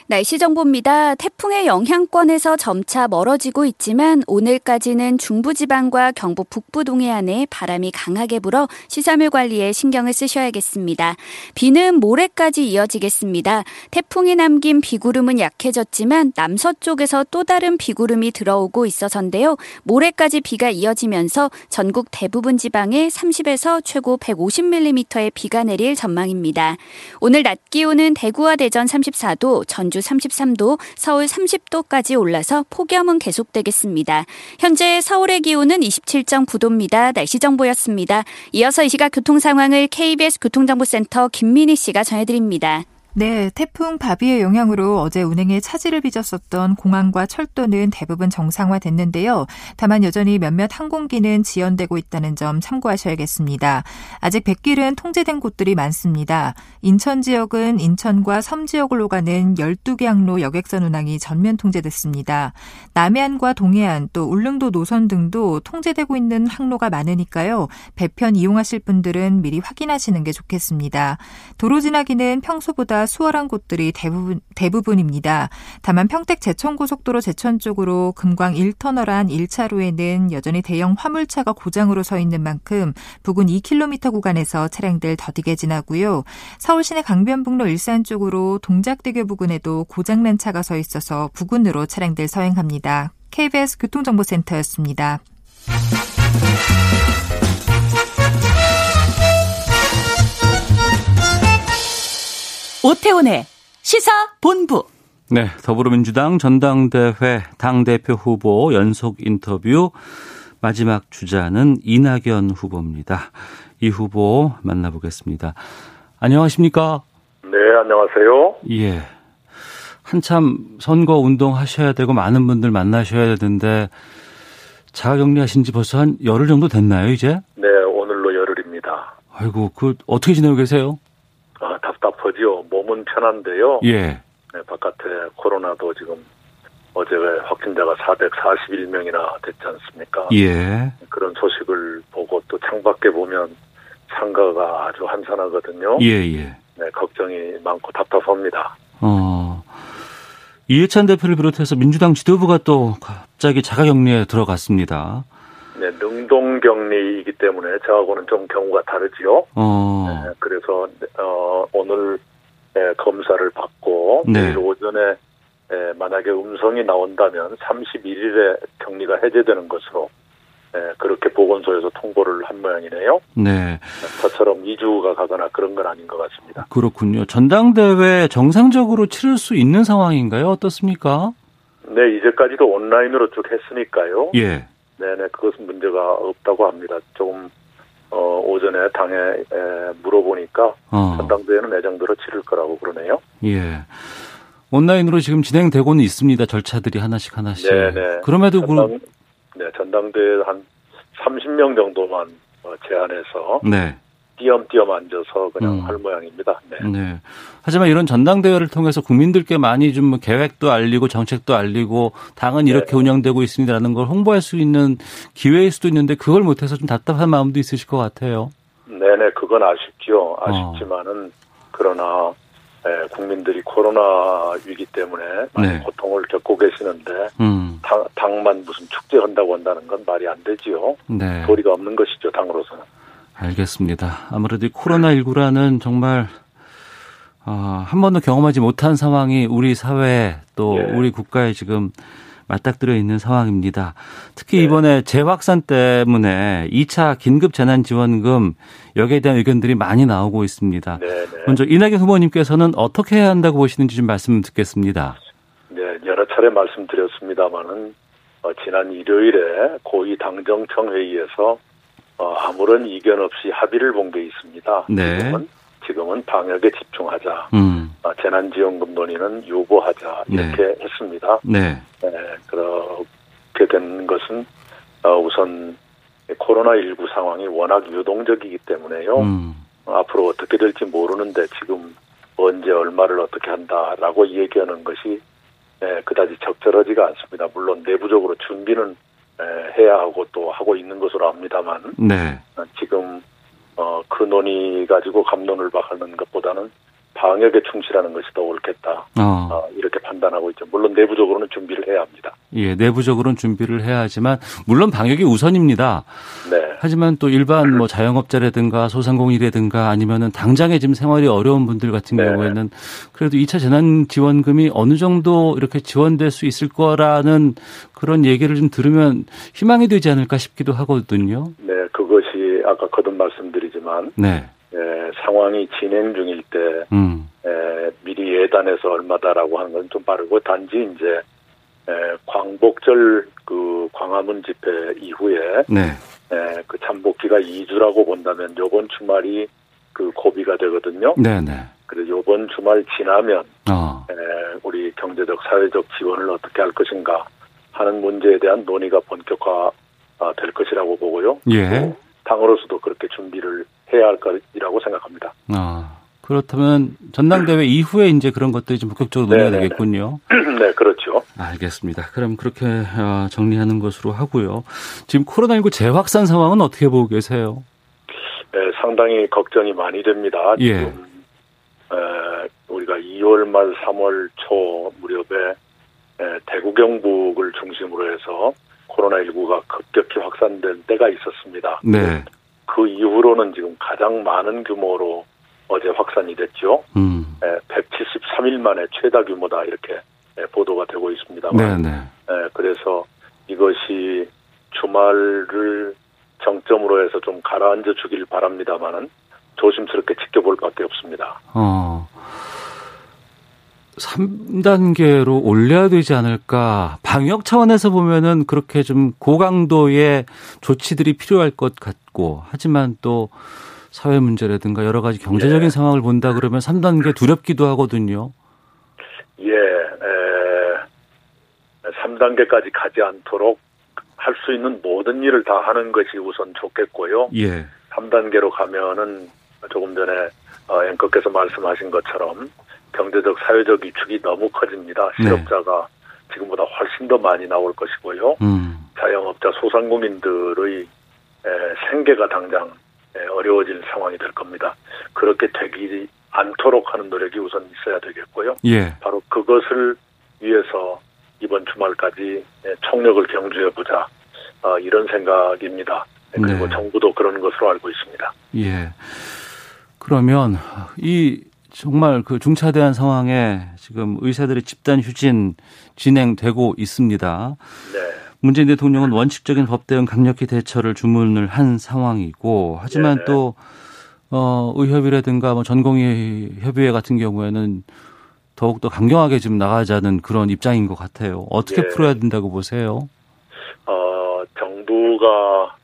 날씨 정보입니다. 태풍의 영향권에서 점차 멀어지고 있지만 오늘까지는 중부지방과 경북 북부 동해안에 바람이 강하게 불어 시사물 관리에 신경을 쓰셔야겠습니다. 비는 모레까지 이어지겠습니다. 태풍이 남긴 비구름은 약해졌지만 남서쪽에서 또 다른 비구름이 들어오고 있어서인데요. 모레까지 비가 이어지면서 전국 대부분 지방에 30에서 최고 150mm의 비가 내릴 전망입니다. 오늘 낮 기온은 대구와 대전 34도, 전주 33도, 서울 30도까지 올라서 폭염은 계속되겠습니다. 현재 서울의 기온은 27.9도입니다. 날씨 정보였습니다. 이어서 이 시각 교통 상황을 KBS 교통정보센터 김민희 씨가 전해드립니다. 네, 태풍 바비의 영향으로 어제 운행에 차질을 빚었었던 공항과 철도는 대부분 정상화됐는데요. 다만 여전히 몇몇 항공기는 지연되고 있다는 점 참고하셔야겠습니다. 아직 백길은 통제된 곳들이 많습니다. 인천 지역은 인천과 섬 지역으로 가는 12개 항로 여객선 운항이 전면 통제됐습니다. 남해안과 동해안 또 울릉도 노선 등도 통제되고 있는 항로가 많으니까요. 배편 이용하실 분들은 미리 확인하시는 게 좋겠습니다. 도로 지나기는 평소보다 수월한 곳들이 대부분, 대부분입니다. 다만 평택 제천고속도로 제천 쪽으로 금광 1터널 안 1차로에는 여전히 대형 화물차가 고장으로 서 있는 만큼 부근 2km 구간에서 차량들 더디게 지나고요. 서울시내 강변북로 일산 쪽으로 동작대교 부근에도 고장난 차가 서 있어서 부근으로 차량들 서행합니다. KBS 교통정보센터였습니다. 오태훈의 시사본부. 네, 더불어민주당 전당대회 당대표 후보 연속 인터뷰 마지막 주자는 이낙연 후보입니다. 이 후보 만나보겠습니다. 안녕하십니까? 네, 안녕하세요. 예. 한참 선거 운동 하셔야 되고 많은 분들 만나셔야 되는데 자가 격리 하신 지 벌써 한 열흘 정도 됐나요, 이제? 네, 오늘로 열흘입니다. 아이고, 그 어떻게 지내고 계세요? 아, 답답하지요. 몸은 편한데요. 예. 네, 바깥에 코로나도 지금 어제 확진자가 441명이나 됐지 않습니까? 예. 그런 소식을 보고 또 창밖에 보면 창가가 아주 한산하거든요. 예, 예. 네, 걱정이 많고 답답합니다. 어. 이해찬 대표를 비롯해서 민주당 지도부가 또 갑자기 자가격리에 들어갔습니다. 네, 능동격리이기 때문에 저하고는 좀 경우가 다르지요. 어. 네, 그래서 어, 오늘 예, 검사를 받고 네. 내일 오전에 예, 만약에 음성이 나온다면 31일에 격리가 해제되는 것으로 예, 그렇게 보건소에서 통보를 한 모양이네요. 네. 저처럼 2주가 가거나 그런 건 아닌 것 같습니다. 그렇군요. 전당대회 정상적으로 치를 수 있는 상황인가요? 어떻습니까? 네, 이제까지도 온라인으로 쭉 했으니까요. 예. 네네, 그것은 문제가 없다고 합니다. 조금, 어, 오전에 당에 에, 물어보니까 어. 전당대회는 예정대로 치를 거라고 그러네요. 예. 온라인으로 지금 진행되고는 있습니다. 절차들이 하나씩 하나씩. 네네. 그럼에도 전당, 그 네, 전당대회 한 30명 정도만 어, 제한해서 네. 띄엄띄엄 앉아서 그냥 음. 할 모양입니다. 네. 네. 하지만 이런 전당대회를 통해서 국민들께 많이 좀뭐 계획도 알리고 정책도 알리고 당은 이렇게 네. 운영되고 있습니다라는 걸 홍보할 수 있는 기회일 수도 있는데 그걸 못해서 좀 답답한 마음도 있으실 것 같아요. 네네, 그건 아쉽죠. 아쉽지만은 그러나 에, 국민들이 코로나 위기 때문에 많이 네. 고통을 겪고 계시는데 음. 당, 당만 무슨 축제한다고 한다는 건 말이 안 되지요. 네. 도리가 없는 것이죠, 당으로서는. 알겠습니다. 아무래도 코로나19라는 정말 어, 한 번도 경험하지 못한 상황이 우리 사회에 또 예. 우리 국가에 지금 맞닥뜨려 있는 상황입니다. 특히 이번에 재확산 때문에 2차 긴급 재난 지원금 여기에 대한 의견들이 많이 나오고 있습니다. 네네. 먼저 이낙연 후보님께서는 어떻게 해야 한다고 보시는지 좀 말씀 듣겠습니다. 네, 여러 차례 말씀드렸습니다마는 어, 지난 일요일에 고위 당정청 회의에서 어, 아무런 이견 없이 합의를 본 게 있습니다. 네. 지금은, 지금은 방역에 집중하자. 음. 어, 재난지원금 논의는 유보하자 이렇게 했습니다. 네. 네, 그렇게 된 것은 어, 우선 코로나19 상황이 워낙 유동적이기 때문에요. 음. 어, 앞으로 어떻게 될지 모르는데 지금 언제 얼마를 어떻게 한다라고 얘기하는 것이 에, 그다지 적절하지가 않습니다. 물론 내부적으로 준비는 에, 해야 하고 또 하고 있는 것으로 압니다만 네. 어, 지금 어, 그 논의 가지고 감론을 박하는 것보다는 방역에 충실하는 것이 더 옳겠다. 어. 어, 이렇게 판단하고 있죠. 물론 내부적으로는 준비를 해야 합니다. 예, 내부적으로는 준비를 해야 하지만 물론 방역이 우선입니다. 네. 하지만 또 일반 뭐 자영업자라든가 소상공인이라든가 아니면은 당장에 지금 생활이 어려운 분들 같은 네. 경우에는 그래도 2차 재난 지원금이 어느 정도 이렇게 지원될 수 있을 거라는 그런 얘기를 좀 들으면 희망이 되지 않을까 싶기도 하거든요. 네, 그것이 아까 거듭 말씀드리지만 네. 에, 상황이 진행 중일 때 음. 에, 미리 예단해서 얼마다라고 하는 건 좀 빠르고 단지 이제 에, 광복절 그 광화문 집회 이후에 네. 에, 그 잠복기가 2주라고 본다면 요번 주말이 그 고비가 되거든요. 네, 네. 그래서 요번 주말 지나면 어. 에, 우리 경제적 사회적 지원을 어떻게 할 것인가 하는 문제에 대한 논의가 본격화 아, 될 것이라고 보고요. 예. 당으로서도 그렇게 준비를 해야 할 것이라고 생각합니다. 아. 그렇다면 전당대회 이후에 이제 그런 것들이 좀 본격적으로 논의가 네, 네, 네. 되겠군요. *clears throat* 네, 그렇죠. 알겠습니다. 그럼 그렇게 어, 정리하는 것으로 하고요. 지금 코로나19 재확산 상황은 어떻게 보고 계세요? 네, 상당히 걱정이 많이 됩니다. 예. 지금 에, 우리가 2월 말 3월 초 무렵에 에, 대구 경북을 중심으로 해서 코로나19가 급격히 확산된 때가 있었습니다. 네. 그 이후로는 지금 가장 많은 규모로 어제 확산이 됐죠. 음. 에, 173일 만에 최다 규모다 이렇게 에, 보도가 되고 네, 있습니다만 네. 에, 그래서 이것이 주말을 정점으로 해서 좀 가라앉아 주길 바랍니다만은 조심스럽게 지켜볼 밖에 없습니다. 어. 3단계로 올려야 되지 않을까. 방역 차원에서 보면은 그렇게 좀 고강도의 조치들이 필요할 것 같고, 하지만 또 사회 문제라든가 여러 가지 경제적인 예. 상황을 본다 그러면 3단계 두렵기도 하거든요. 예, 에, 3단계까지 가지 않도록 할 수 있는 모든 일을 다 하는 것이 우선 좋겠고요. 예. 3단계로 가면은 조금 전에 어, 앵커께서 말씀하신 것처럼 경제적 사회적 위축이 너무 커집니다. 네. 실업자가 지금보다 훨씬 더 많이 나올 것이고요. 음. 자영업자 소상공인들의 에, 생계가 당장 에, 어려워질 상황이 될 겁니다. 그렇게 되기 않도록 하는 노력이 우선 있어야 되겠고요. 예. 바로 그것을 위해서 이번 주말까지 에, 총력을 경주해 보자 어, 이런 생각입니다. 그리고 네. 정부도 그런 것으로 알고 있습니다. 예. 그러면 이 정말 그 중차대한 상황에 지금 의사들의 집단 휴진 진행되고 있습니다. 네. 문재인 대통령은 원칙적인 법 대응 강력히 대처를 주문을 한 상황이고 하지만 네. 또 어, 의협이라든가 뭐 전공의 협의회 같은 경우에는 더욱더 강경하게 좀 나가자는 그런 입장인 것 같아요. 어떻게 예. 풀어야 된다고 보세요? 어, 정부가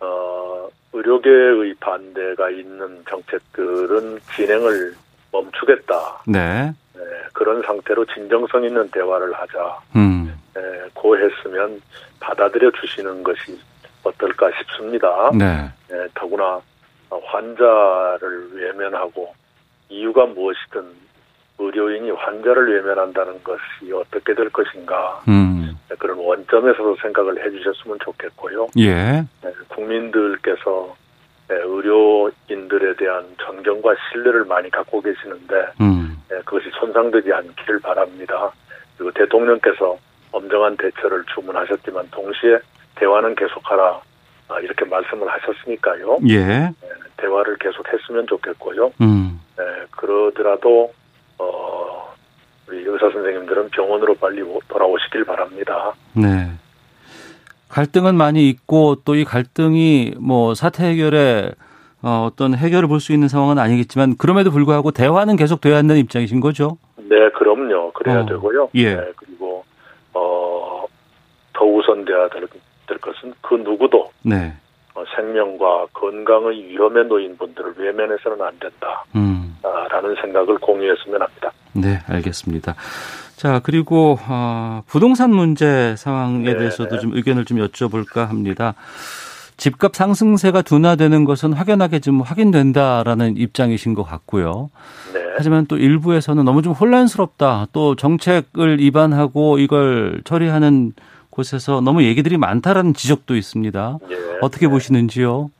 어, 의료계의 반대가 있는 정책들은 진행을 멈추겠다. 네. 네, 그런 상태로 진정성 있는 대화를 하자. 음. 네, 고 했으면 받아들여 주시는 것이 어떨까 싶습니다. 네. 네, 더구나 환자를 외면하고 이유가 무엇이든 의료인이 환자를 외면한다는 것이 어떻게 될 것인가 음. 그런 원점에서도 생각을 해주셨으면 좋겠고요. 예. 네, 국민들께서 네, 의료인들에 대한 존경과 신뢰를 많이 갖고 계시는데 음. 네, 그것이 손상되지 않기를 바랍니다. 그리고 대통령께서 엄정한 대처를 주문하셨지만 동시에 대화는 계속하라 아, 이렇게 말씀을 하셨으니까요. 예. 대화를 계속했으면 좋겠고요. 음. 네, 그러더라도 어, 우리 의사 선생님들은 병원으로 빨리 오- 돌아오시길 바랍니다. 네. 갈등은 많이 있고 또 이 갈등이 뭐 사태 해결에 어, 어떤 해결을 볼 수 있는 상황은 아니겠지만 그럼에도 불구하고 대화는 계속 돼야 한다는 입장이신 거죠? 네, 그럼요. 그래야 어, 되고요. 예. 네, 그리고 어, 더 우선돼야 될, 될 것은 그 누구도 네. 어, 생명과 건강의 위험에 놓인 분들을 외면해서는 안 음. 된다라는 생각을 공유했으면 합니다. 네, 알겠습니다. 자, 그리고 어, 부동산 문제 상황에 네. 대해서도 좀 의견을 좀 여쭤볼까 합니다. 집값 상승세가 둔화되는 것은 확연하게 좀 확인된다라는 입장이신 것 같고요. 네. 하지만 또 일부에서는 너무 좀 혼란스럽다. 또 정책을 위반하고 이걸 처리하는 곳에서 너무 얘기들이 많다라는 지적도 있습니다. 예. 어떻게 보시는지요?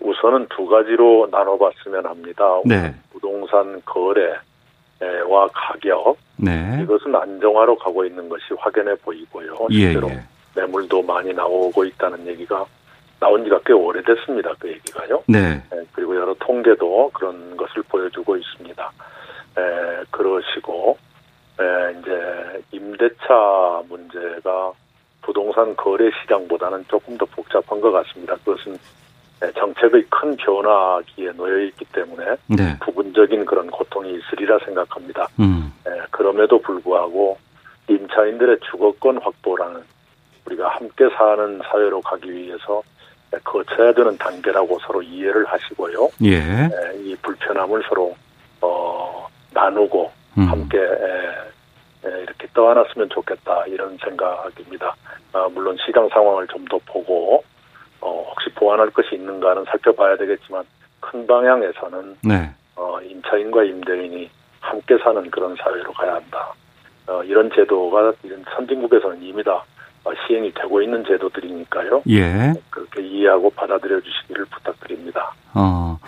우선은 두 가지로 나눠봤으면 합니다. 네. 부동산 거래와 가격 네. 이것은 안정화로 가고 있는 것이 확연해 보이고요. 예, 실제로 예. 매물도 많이 나오고 있다는 얘기가 나온 지가 꽤 오래됐습니다. 그 얘기가요. 네. 예, 그리고 여러 통계도 그런 것을 보여주고 있습니다. 에, 그러시고 에, 이제 임대차 거래 시장보다는 조금 더 복잡한 것 같습니다. 그것은 에, 정책의 큰 변화기에 놓여 있기 때문에 네. 부분적인 그런 고통이 있으리라 생각합니다. 음. 에, 그럼에도 불구하고 임차인들의 주거권 확보라는 우리가 함께 사는 사회로 가기 위해서 에, 거쳐야 되는 단계라고 서로 이해를 하시고요. 예. 에, 이 불편함을 서로 어, 나누고 음. 함께 이렇게 떠안았으면 좋겠다 이런 생각입니다. 아, 물론 시장 상황을 좀 더 보고 어, 혹시 보완할 것이 있는가는 살펴봐야 되겠지만 큰 방향에서는 네. 어, 임차인과 임대인이 함께 사는 그런 사회로 가야 한다. 어, 이런 제도가 이런 선진국에서는 이미 다 어, 시행이 되고 있는 제도들이니까요. 예. 그렇게 이해하고 받아들여 주시기를 부탁드립니다. 어.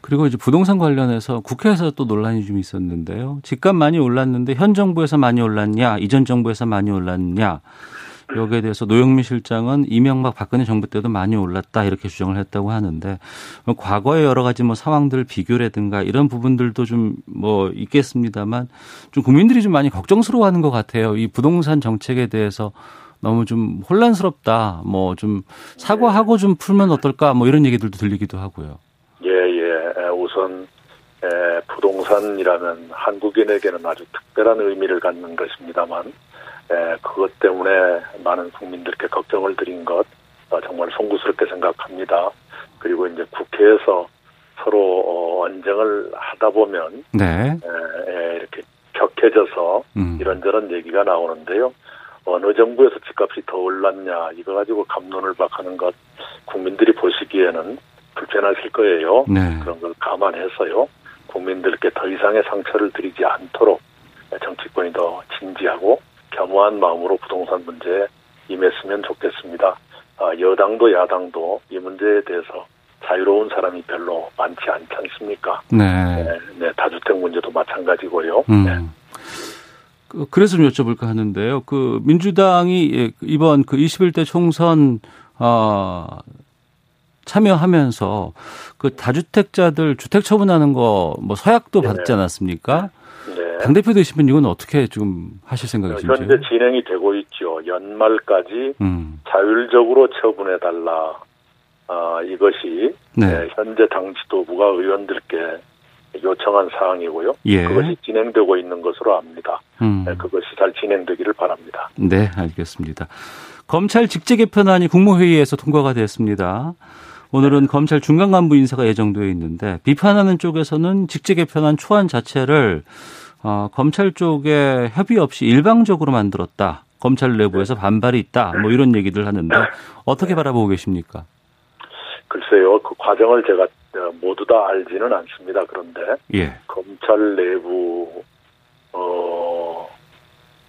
그리고 이제 부동산 관련해서 국회에서 또 논란이 좀 있었는데요. 집값 많이 올랐는데 현 정부에서 많이 올랐냐, 이전 정부에서 많이 올랐냐. 여기에 대해서 노영민 실장은 이명박 박근혜 정부 때도 많이 올랐다 이렇게 주장을 했다고 하는데 과거의 여러 가지 뭐 상황들 비교라든가 이런 부분들도 좀 뭐 있겠습니다만 좀 국민들이 좀 많이 걱정스러워하는 것 같아요. 이 부동산 정책에 대해서 너무 좀 혼란스럽다. 뭐 좀 사과하고 좀 풀면 어떨까 뭐 이런 얘기들도 들리기도 하고요. 예, 예. 에, 우선 에, 부동산이라면 한국인에게는 아주 특별한 의미를 갖는 것입니다만 에, 그것 때문에 많은 국민들께 걱정을 드린 것 어, 정말 송구스럽게 생각합니다. 그리고 이제 국회에서 서로 어, 언쟁을 하다 보면 네. 에, 에, 이렇게 격해져서 음. 이런저런 얘기가 나오는데요. 어느 정부에서 집값이 더 올랐냐 이거 가지고 감론을 박하는 것 국민들이 보시기에는 불편하실 거예요. 네. 그런 걸 감안해서요. 국민들께 더 이상의 상처를 드리지 않도록 정치권이 더 진지하고 겸허한 마음으로 부동산 문제에 임했으면 좋겠습니다. 아, 여당도 야당도 이 문제에 대해서 자유로운 사람이 별로 많지 않지 않습니까? 네. 네, 네, 다주택 문제도 마찬가지고요. 음. 네. 그- 그래서 좀 여쭤볼까 하는데요. 그 민주당이 예, 이번 그 21대 총선 어 참여하면서 그 다주택자들 주택 처분하는 거 뭐 서약도 네네. 받지 않았습니까? 네. 당 대표 되시면 이건 어떻게 좀 하실 생각이신지요? 현재 진행이 되고 있죠. 연말까지 음. 자율적으로 처분해 달라. 아, 이것이 네. 네, 현재 당 지도부가 의원들께 요청한 사항이고요. 예. 그것이 진행되고 있는 것으로 압니다. 음. 네, 그것이 잘 진행되기를 바랍니다. 네, 알겠습니다. 검찰 직제 개편안이 국무회의에서 통과가 됐습니다. 오늘은 검찰 중간 간부 인사가 예정되어 있는데 비판하는 쪽에서는 직제 개편안 초안 자체를 어, 검찰 쪽에 협의 없이 일방적으로 만들었다. 검찰 내부에서 반발이 있다. 뭐 이런 얘기들 하는데 어떻게 바라보고 계십니까? 글쎄요, 그 과정을 제가 어, 모두 다 알지는 않습니다. 그런데 예. 검찰 내부 어,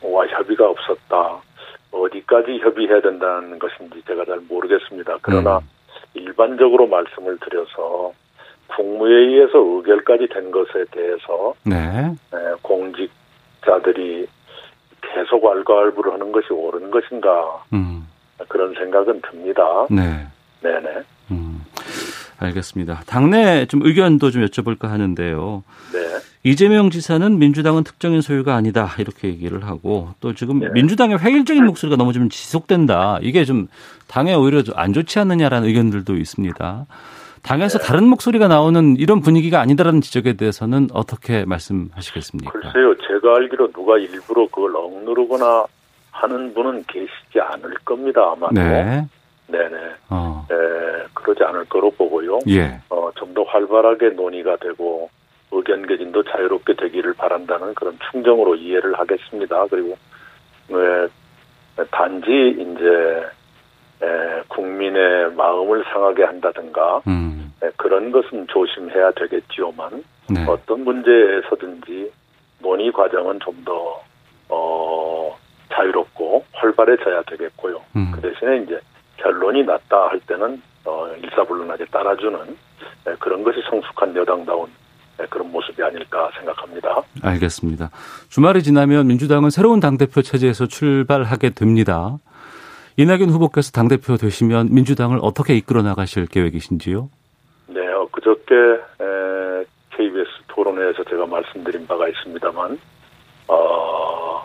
와 협의가 없었다. 어디까지 협의해야 된다는 것인지 제가 잘 모르겠습니다. 그러나 음. 일반적으로 말씀을 드려서 국무회의에서 의결까지 된 것에 대해서 네. 에, 공직자들이 계속 왈가왈부를 하는 것이 옳은 것인가 음. 그런 생각은 듭니다. 네. 네네. 음. 알겠습니다. 당내 좀 의견도 좀 여쭤볼까 하는데요. 네. 이재명 지사는 민주당은 특정인 소유가 아니다 이렇게 얘기를 하고 또 지금 네. 민주당의 회일적인 목소리가 너무 좀 지속된다. 이게 좀 당에 오히려 좀안 좋지 않느냐라는 의견들도 있습니다. 당에서 다른 목소리가 나오는 이런 분위기가 아니다라는 지적에 대해서는 어떻게 말씀하시겠습니까? 글쎄요, 제가 알기로 누가 일부러 그걸 억누르거나 하는 분은 계시지 않을 겁니다, 아마도. 네. 네네. 어. 에, 그러지 않을 거로 보고요. 예. 어, 좀 더 활발하게 논의가 되고 의견 개진도 자유롭게 되기를 바란다는 그런 충정으로 이해를 하겠습니다. 그리고 에, 단지 이제 에, 국민의 마음을 상하게 한다든가 음. 에, 그런 것은 조심해야 되겠지요만 네. 어떤 문제에서든지 논의 과정은 좀더 어, 자유롭고 활발해져야 되겠고요. 음. 그 대신에 이제 결론이 났다 할 때는 어, 일사불란하게 따라주는 에, 그런 것이 성숙한 여당다운 에, 그런 모습이 아닐까 생각합니다. 알겠습니다. 주말이 지나면 민주당은 새로운 당대표 체제에서 출발하게 됩니다. 이낙연 후보께서 당대표 되시면 민주당을 어떻게 이끌어 나가실 계획이신지요? 네, 어, 그저께 에, KBS 토론회에서 제가 말씀드린 바가 있습니다만 어,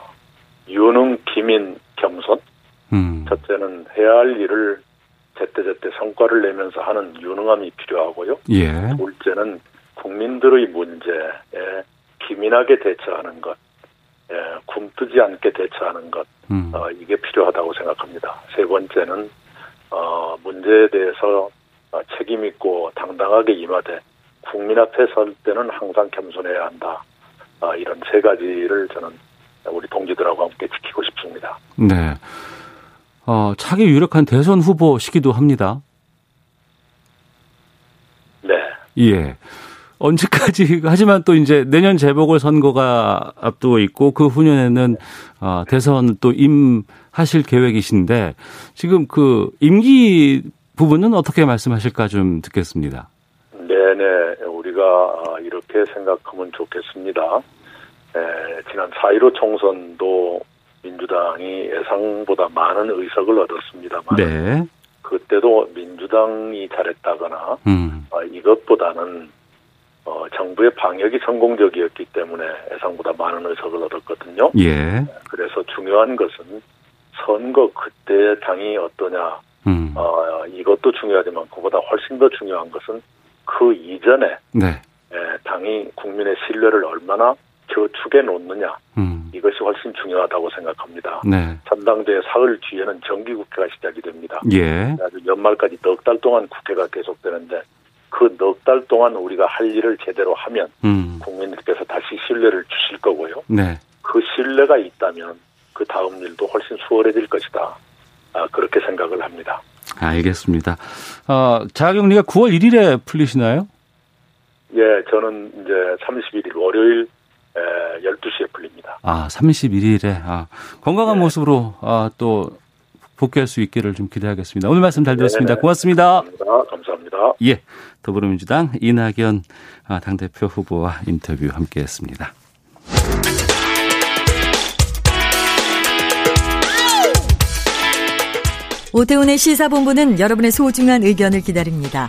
유능, 기민, 겸손 음. 첫째는 해야 할 일을 제때제때 성과를 내면서 하는 유능함이 필요하고요. 예. 둘째는 국민들의 문제에 기민하게 대처하는 것, 예, 굼뜨지 않게 대처하는 것, 음. 어, 이게 필요하다고 생각합니다. 세 번째는 어, 문제에 대해서 어, 책임 있고 당당하게 임하되 국민 앞에 설 때는 항상 겸손해야 한다. 어, 이런 세 가지를 저는 우리 동지들하고 함께 지키고 싶습니다. 네. 어, 차기 유력한 대선 후보시기도 합니다. 네. 예. 언제까지 *laughs* 하지만 또 이제 내년 재보궐 선거가 앞두고 있고 그 후년에는 어, 대선 또 임하실 계획이신데 지금 그 임기 부분은 어떻게 말씀하실까 좀 듣겠습니다. 네네, 우리가 이렇게 생각하면 좋겠습니다. 에, 지난 4.15 총선도 민주당이 예상보다 많은 의석을 얻었습니다만 네. 그때도 민주당이 잘했다거나 음. 어, 이것보다는 어, 정부의 방역이 성공적이었기 때문에 예상보다 많은 의석을 얻었거든요. 예. 그래서 중요한 것은 선거 그때 당이 어떠냐 음. 어, 이것도 중요하지만 그보다 훨씬 더 중요한 것은 그 이전에 네. 에, 당이 국민의 신뢰를 얼마나 저축해 놓느냐 음. 이것이 훨씬 중요하다고 생각합니다. 네. 전당대회 사흘 뒤에는 정기 국회가 시작이 됩니다. 예. 아주 연말까지 넉 달 동안 국회가 계속되는데 그 넉 달 동안 우리가 할 일을 제대로 하면 음. 국민들께서 다시 신뢰를 주실 거고요. 네. 그 신뢰가 있다면 그 다음 일도 훨씬 수월해질 것이다. 아, 그렇게 생각을 합니다. 알겠습니다. 어, 자가격리가 9월 1일에 풀리시나요? 예, 저는 이제 31일 월요일 에, 12시에 풀립니다. 아, 31일에 아, 건강한 모습으로 아, 또 복귀할 수 있기를 좀 기대하겠습니다. 오늘 말씀 잘 들었습니다. 네네. 고맙습니다. 감사합니다. 감사합니다. 예, 더불어민주당 이낙연 아, 당대표 후보와 인터뷰 함께했습니다. 오태훈의 시사본부는 여러분의 소중한 의견을 기다립니다.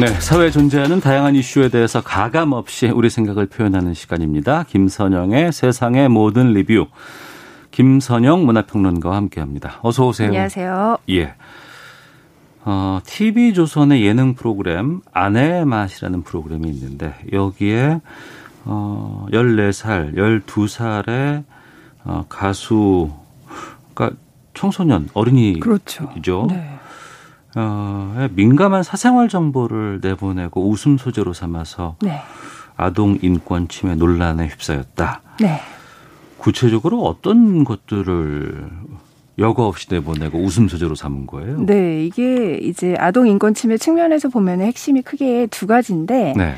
네, 사회에 존재하는 다양한 이슈에 대해서 가감 없이 우리 생각을 표현하는 시간입니다. 김선영의 세상의 모든 리뷰. 김선영 문화평론가와 함께합니다. 어서 오세요. 안녕하세요. 예. 어, TV조선의 예능 프로그램 아내의 맛이라는 프로그램이 있는데 여기에 어, 14살, 12살의 어, 가수, 그러니까 청소년, 어린이죠. 그렇죠. 네. 어, 민감한 사생활 정보를 내보내고 웃음 소재로 삼아서 네. 아동 인권 침해 논란에 휩싸였다. 네. 구체적으로 어떤 것들을 여과 없이 내보내고 웃음 소재로 삼은 거예요. 네, 이게 이제 아동 인권 침해 측면에서 보면 핵심이 크게 두 가지인데 네.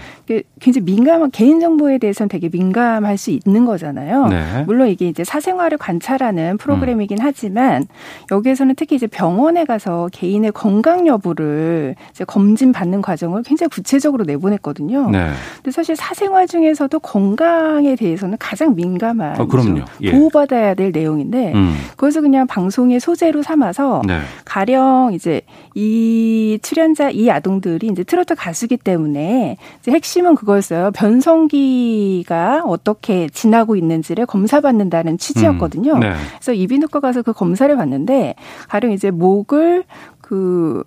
굉장히 민감한 개인 정보에 대해서는 되게 민감할 수 있는 거잖아요. 네. 물론 이게 이제 사생활을 관찰하는 프로그램이긴 음. 하지만 여기에서는 특히 이제 병원에 가서 개인의 건강 여부를 이제 검진 받는 과정을 굉장히 구체적으로 내보냈거든요. 네. 근데 사실 사생활 중에서도 건강에 대해서는 가장 민감한 어, 그럼요. 예. 보호받아야 될 내용인데 음. 그것을 그냥 방 송의 소재로 삼아서 네. 가령 이제 이 출연자 이 아동들이 이제 트로트 가수기 때문에 이제 핵심은 그거였어요. 변성기가 어떻게 지나고 있는지를 검사받는다는 취지였거든요. 음. 네. 그래서 이비인후과 가서 그 검사를 받는데 가령 이제 목을 그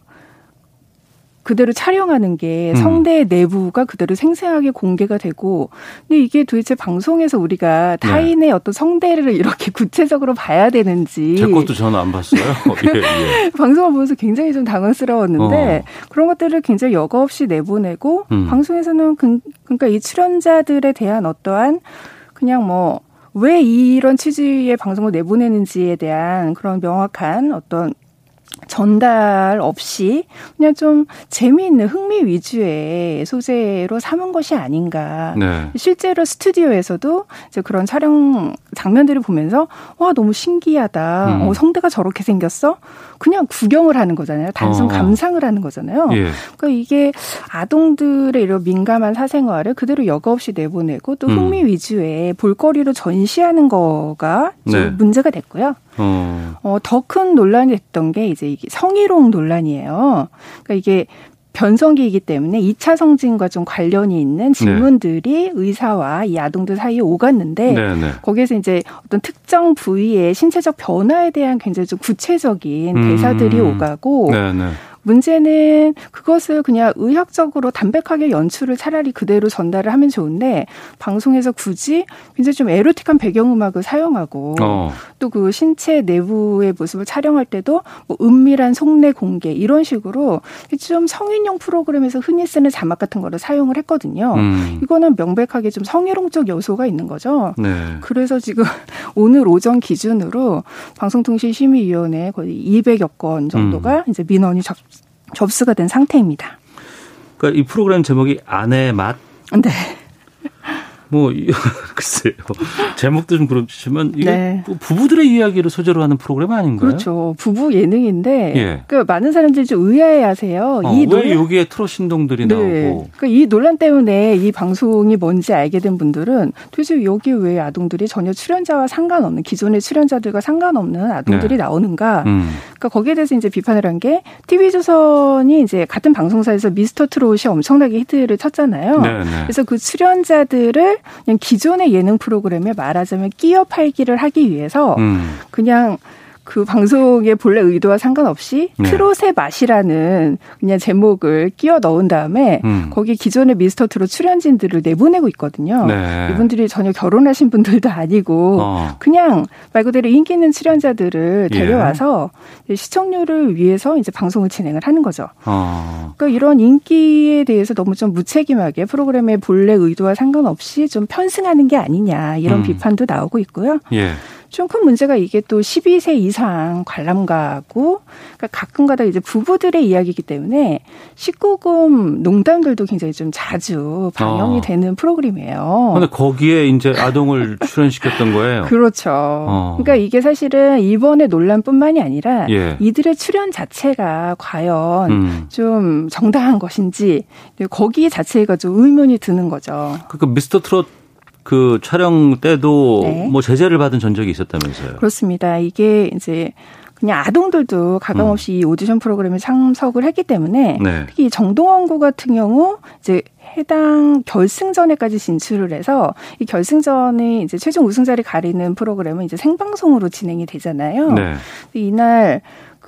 그대로 촬영하는 게 음. 성대 내부가 그대로 생생하게 공개가 되고 근데 이게 도대체 방송에서 우리가 네. 타인의 어떤 성대를 이렇게 *laughs* 구체적으로 봐야 되는지 제 것도 저는 안 봤어요. *laughs* 예, 예. 방송을 보면서 굉장히 좀 당황스러웠는데 어. 그런 것들을 굉장히 여과 없이 내보내고 음. 방송에서는 그, 그러니까 이 출연자들에 대한 어떠한 그냥 뭐왜 이런 취지의 방송을 내보내는지에 대한 그런 명확한 어떤 전달 없이 그냥 좀 재미있는 흥미 위주의 소재로 삼은 것이 아닌가. 네. 실제로 스튜디오에서도 이제 그런 촬영 장면들을 보면서 와 너무 신기하다. 음. 어, 성대가 저렇게 생겼어? 그냥 구경을 하는 거잖아요. 단순 어. 감상을 하는 거잖아요. 예. 그러니까 이게 아동들의 이런 민감한 사생활을 그대로 여과 없이 내보내고 또 음. 흥미 위주의 볼거리로 전시하는 거가 좀 네. 문제가 됐고요. 어. 어, 더 큰 논란이 됐던 게 이제 이게 성희롱 논란이에요. 그러니까 이게 변성기이기 때문에 2차 성징과 좀 관련이 있는 질문들이 의사와 이 아동들 사이에 오갔는데 네, 네. 거기에서 이제 어떤 특정 부위의 신체적 변화에 대한 굉장히 좀 구체적인 음. 대사들이 오가고 네, 네. 문제는 그것을 그냥 의학적으로 담백하게 연출을 차라리 그대로 전달을 하면 좋은데 방송에서 굳이 굉장히 좀 에로틱한 배경음악을 사용하고 어. 또그 신체 내부의 모습을 촬영할 때도 뭐 은밀한 속내 공개 이런 식으로 좀 성인용 프로그램에서 흔히 쓰는 자막 같은 거를 사용을 했거든요. 음. 이거는 명백하게 좀 성희롱적 요소가 있는 거죠. 네. 그래서 지금 *laughs* 오늘 오전 기준으로 방송통신심의위원회 거의 200여 건 정도가 음. 이제 민원이 접, 접수가 된 상태입니다. 그러니까 이 프로그램 제목이 아내의 맛. 네. 뭐 이- *laughs* 글쎄요 제목도 좀 그렇지만 이게 네. 뭐 부부들의 이야기를 소재로 하는 프로그램 아닌가요? 그렇죠. 부부 예능인데 예. 그 많은 사람들이 좀 의아해하세요. 어, 이왜 논란 여기에 트롯 신동들이 네. 나오고 그러니까 이 논란 때문에 이 방송이 뭔지 알게 된 분들은 도대체 여기 왜 아동들이 전혀 출연자와 상관없는 기존의 출연자들과 상관없는 아동들이 네. 나오는가? 음. 그러니까 거기에 대해서 이제 비판을 한 게 TV조선이 이제 같은 방송사에서 미스터 트롯이 엄청나게 히트를 쳤잖아요. 네, 네. 그래서 그 출연자들을 그냥 기존의 예능 프로그램에 말하자면 끼어 팔기를 하기 위해서 음. 그냥 그 방송의 본래 의도와 상관없이 네. 트롯의 맛이라는 그냥 제목을 끼워 넣은 다음에 음. 거기 기존의 미스터 트롯 출연진들을 내보내고 있거든요. 네. 이분들이 전혀 결혼하신 분들도 아니고 어. 그냥 말 그대로 인기 있는 출연자들을 예. 데려와서 시청률을 위해서 이제 방송을 진행을 하는 거죠. 어. 그러니까 이런 인기에 대해서 너무 좀 무책임하게 프로그램의 본래 의도와 상관없이 좀 편승하는 게 아니냐 이런 음. 비판도 나오고 있고요. 예. 좀 큰 문제가 이게 또 12세 이상 관람가고 그러니까 가끔가다 이제 부부들의 이야기이기 때문에 19금 농담들도 굉장히 좀 자주 방영이 어. 되는 프로그램이에요. 근데 거기에 이제 아동을 *laughs* 출연시켰던 거예요. 그렇죠. 어. 그러니까 이게 사실은 이번의 논란뿐만이 아니라 예. 이들의 출연 자체가 과연 음. 좀 정당한 것인지 거기 자체가 좀 의문이 드는 거죠. 그러니까 미스터 트롯 그 촬영 때도 네. 뭐 제재를 받은 전적이 있었다면서요. 그렇습니다. 이게 이제 그냥 아동들도 가감없이 이 오디션 프로그램에 참석을 했기 때문에 음. 네. 특히 정동원 구 같은 경우 이제 해당 결승전에까지 진출을 해서 이 결승전이 이제 최종 우승자를 가리는 프로그램은 이제 생방송으로 진행이 되잖아요. 네. 이날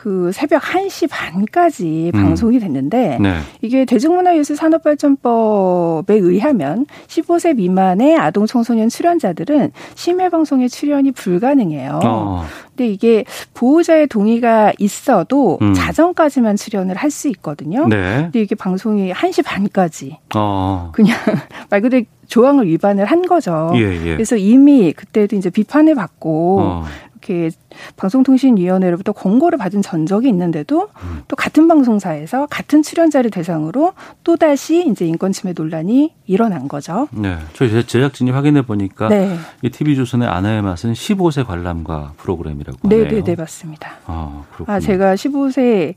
그 새벽 1시 반까지 음. 방송이 됐는데 네. 이게 대중문화예술 산업발전법에 의하면 15세 미만의 아동 청소년 출연자들은 심야 방송에 출연이 불가능해요. 어. 근데 이게 보호자의 동의가 있어도 음. 자정까지만 출연을 할 수 있거든요. 네. 근데 이게 방송이 1시 반까지 어. 그냥 *laughs* 말 그대로 조항을 위반을 한 거죠. 예, 예. 그래서 이미 그때도 이제 비판을 받고 어. 이렇게 방송통신위원회로부터 권고를 받은 전적이 있는데도 음. 또 같은 방송사에서 같은 출연자를 대상으로 또 다시 이제 인권 침해 논란이 일어난 거죠. 네, 저희 제작진이 확인해 보니까 네. 이 TV 조선의 아내의 맛은 15세 관람가 프로그램이라고 네, 하네요. 네, 네, 맞습니다. 아, 아 제가 15세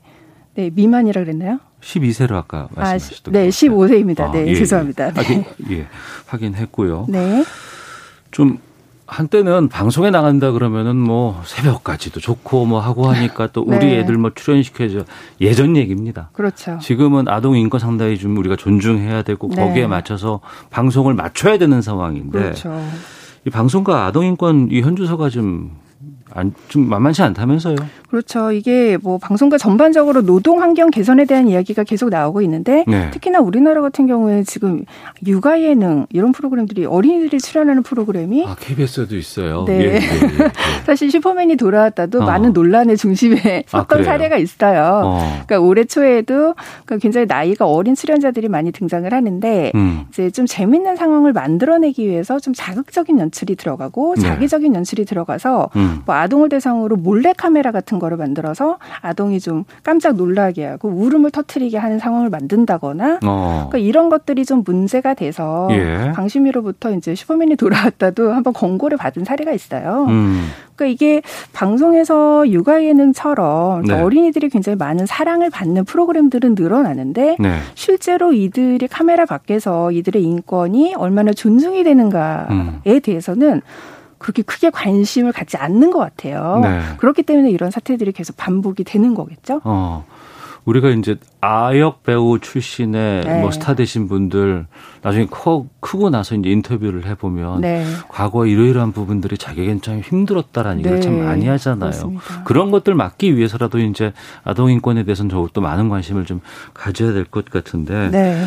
네, 미만이라 그랬나요? 12세로 아까 말씀하셨던 아, 네, 15세입니다. 아, 네, 예, 죄송합니다. 예. 네. 아, 예, 확인했고요. 네. 좀 한때는 방송에 나간다 그러면은 뭐 새벽까지도 좋고 뭐 하고 하니까 또 우리 네. 애들 뭐 출연시켜줘 예전 얘기입니다. 그렇죠. 지금은 아동 인권 상당히 좀 우리가 존중해야 되고 네. 거기에 맞춰서 방송을 맞춰야 되는 상황인데 그렇죠. 이 방송과 아동 인권 이 현주소가 좀 안, 좀 만만치 않다면서요? 그렇죠. 이게 뭐 방송과 전반적으로 노동 환경 개선에 대한 이야기가 계속 나오고 있는데 네. 특히나 우리나라 같은 경우에 지금 육아 예능 이런 프로그램들이 어린이들이 출연하는 프로그램이 아 KBS에도 있어요. 네. 예, 예, 예, 예. *laughs* 사실 슈퍼맨이 돌아왔다도 어. 많은 논란의 중심에 아, *laughs* 섰던 아, 사례가 있어요. 어. 그러니까 올해 초에도 그러니까 굉장히 나이가 어린 출연자들이 많이 등장을 하는데 음. 이제 좀 재밌는 상황을 만들어내기 위해서 좀 자극적인 연출이 들어가고 네. 자기적인 연출이 들어가서 음. 뭐 아동을 대상으로 몰래 카메라 같은 거를 만들어서 아동이 좀 깜짝 놀라게 하고 울음을 터트리게 하는 상황을 만든다거나 어. 그러니까 이런 것들이 좀 문제가 돼서 예. 방심위로부터 이제 슈퍼맨이 돌아왔다도 한번 권고를 받은 사례가 있어요. 음. 그러니까 이게 방송에서 육아 예능처럼 네. 어린이들이 굉장히 많은 사랑을 받는 프로그램들은 늘어나는데 네. 실제로 이들이 카메라 밖에서 이들의 인권이 얼마나 존중이 되는가에 음. 대해서는 그렇게 크게 관심을 갖지 않는 것 같아요. 네. 그렇기 때문에 이런 사태들이 계속 반복이 되는 거겠죠. 어. 우리가 이제 아역 배우 출신의 네. 뭐 스타 되신 분들 나중에 커, 크고 나서 이제 인터뷰를 해보면 네. 과거 이러이러한 부분들이 자기에겐 참 힘들었다라는 얘기를 네. 참 많이 하잖아요. 그렇습니다. 그런 것들 막기 위해서라도 이제 아동 인권에 대해서는 더욱더 많은 관심을 좀 가져야 될 것 같은데 네.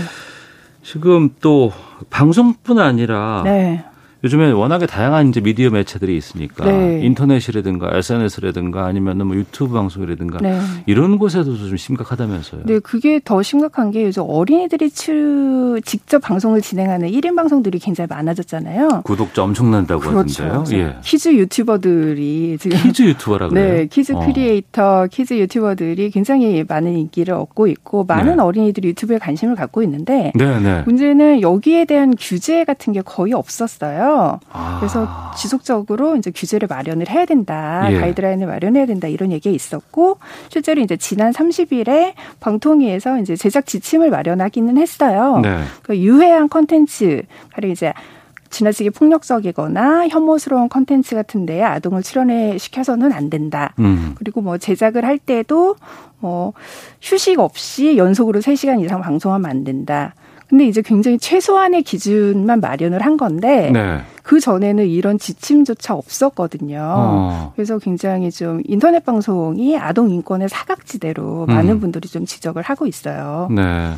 지금 또 방송뿐 아니라 네. 요즘에 워낙에 다양한 이제 미디어 매체들이 있으니까 네. 인터넷이라든가 SNS라든가 아니면은 뭐 유튜브 방송이라든가 네. 이런 곳에도 좀 심각하다면서요. 네, 그게 더 심각한 게 요즘 어린이들이 추, 직접 방송을 진행하는 1인 방송들이 굉장히 많아졌잖아요. 구독자 엄청난다고 그렇죠. 하던데요. 예. kids 유튜버들이 지금 kids 유튜버라 *laughs* 그래요. 네, kids creator, 어. kids 유튜버들이 굉장히 많은 인기를 얻고 있고 많은 네. 어린이들이 유튜브에 관심을 갖고 있는데 네, 네. 문제는 여기에 대한 규제 같은 게 거의 없었어요. 아. 그래서 지속적으로 이제 규제를 마련을 해야 된다. 예. 가이드라인을 마련해야 된다. 이런 얘기가 있었고 실제로 이제 지난 30일에 방통위에서 이제 제작 지침을 마련하기는 했어요. 네. 그 유해한 컨텐츠, 가령 이제 지나치게 폭력적이거나 혐오스러운 컨텐츠 같은 데에 아동을 출연해 시켜서는 안 된다. 음. 그리고 뭐 제작을 할 때도 뭐 휴식 없이 연속으로 3시간 이상 방송하면 안 된다. 근데 이제 굉장히 최소한의 기준만 마련을 한 건데 네. 그 전에는 이런 지침조차 없었거든요. 어. 그래서 굉장히 좀 인터넷 방송이 아동 인권의 사각지대로 음. 많은 분들이 좀 지적을 하고 있어요. 네.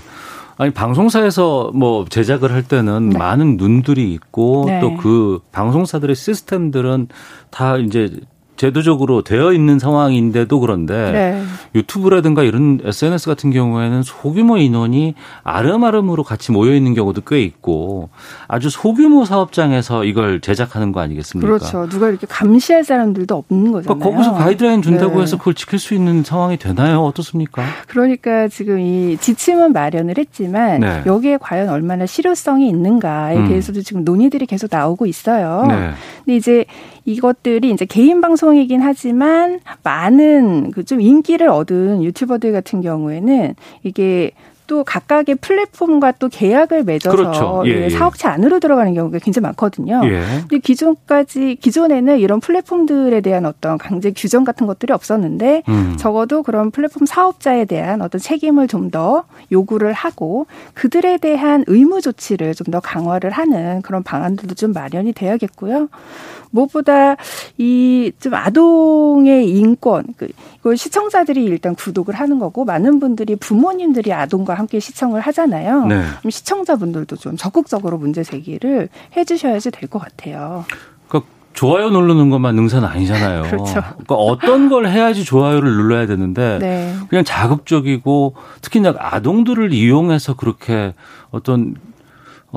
아니 방송사에서 뭐 제작을 할 때는 네. 많은 눈들이 있고 네. 또그 방송사들의 시스템들은 다 이제 제도적으로 되어 있는 상황인데도 그런데 네. 유튜브라든가 이런 SNS 같은 경우에는 소규모 인원이 아름아름으로 같이 모여 있는 경우도 꽤 있고 아주 소규모 사업장에서 이걸 제작하는 거 아니겠습니까? 그렇죠. 누가 이렇게 감시할 사람들도 없는 거잖아요. 그러니까 거기서 가이드라인 준다고 네. 해서 그걸 지킬 수 있는 상황이 되나요? 어떻습니까? 그러니까 지금 이 지침은 마련을 했지만 네. 여기에 과연 얼마나 실효성이 있는가에 음. 대해서도 지금 논의들이 계속 나오고 있어요. 네. 근데 이제 이것들이 이제 개인 방송이긴 하지만 많은 그 좀 인기를 얻은 유튜버들 같은 경우에는 이게 또 각각의 플랫폼과 또 계약을 맺어서 그렇죠. 예, 예. 사업체 안으로 들어가는 경우가 굉장히 많거든요. 예. 근데 기존까지 기존에는 이런 플랫폼들에 대한 어떤 강제 규정 같은 것들이 없었는데 음. 적어도 그런 플랫폼 사업자에 대한 어떤 책임을 좀 더 요구를 하고 그들에 대한 의무 조치를 좀 더 강화를 하는 그런 방안들도 좀 마련이 돼야겠고요. 무엇보다 이 좀 아동의 인권, 그 이걸 시청자들이 일단 구독을 하는 거고 많은 분들이 부모님들이 아동과 함께 시청을 하잖아요. 네. 그럼 시청자분들도 좀 적극적으로 문제 제기를 해주셔야지 될 것 같아요. 그러니까 좋아요 누르는 것만 능사는 아니잖아요. *laughs* 그렇죠. 그러니까 어떤 걸 해야지 좋아요를 눌러야 되는데 네. 그냥 자극적이고 특히나 아동들을 이용해서 그렇게 어떤 어,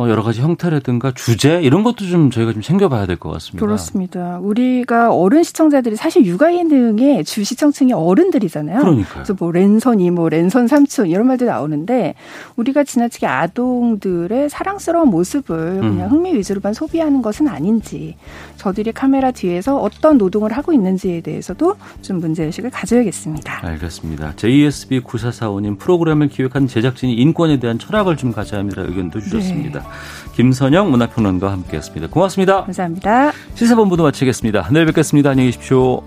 여러 가지 형태라든가 주제 이런 것도 좀 저희가 좀 챙겨봐야 될 것 같습니다. 그렇습니다. 우리가 어른 시청자들이 사실 육아 예능의 주 시청층이 어른들이잖아요. 그러니까요. 그래서 뭐 랜선 이모, 랜선 삼촌 이런 말들 나오는데 우리가 지나치게 아동들의 사랑스러운 모습을 그냥 음. 흥미 위주로만 소비하는 것은 아닌지 저들이 카메라 뒤에서 어떤 노동을 하고 있는지에 대해서도 좀 문제 의식을 가져야겠습니다. 알겠습니다. JSB 9445님 프로그램을 기획한 제작진이 인권에 대한 철학을 좀 가져야 합니다. 의견도 주셨습니다. 네. 김선영 문화평론가와 함께했습니다. 고맙습니다. 감사합니다. 시사본부도 마치겠습니다. 내일 뵙겠습니다. 안녕히 계십시오.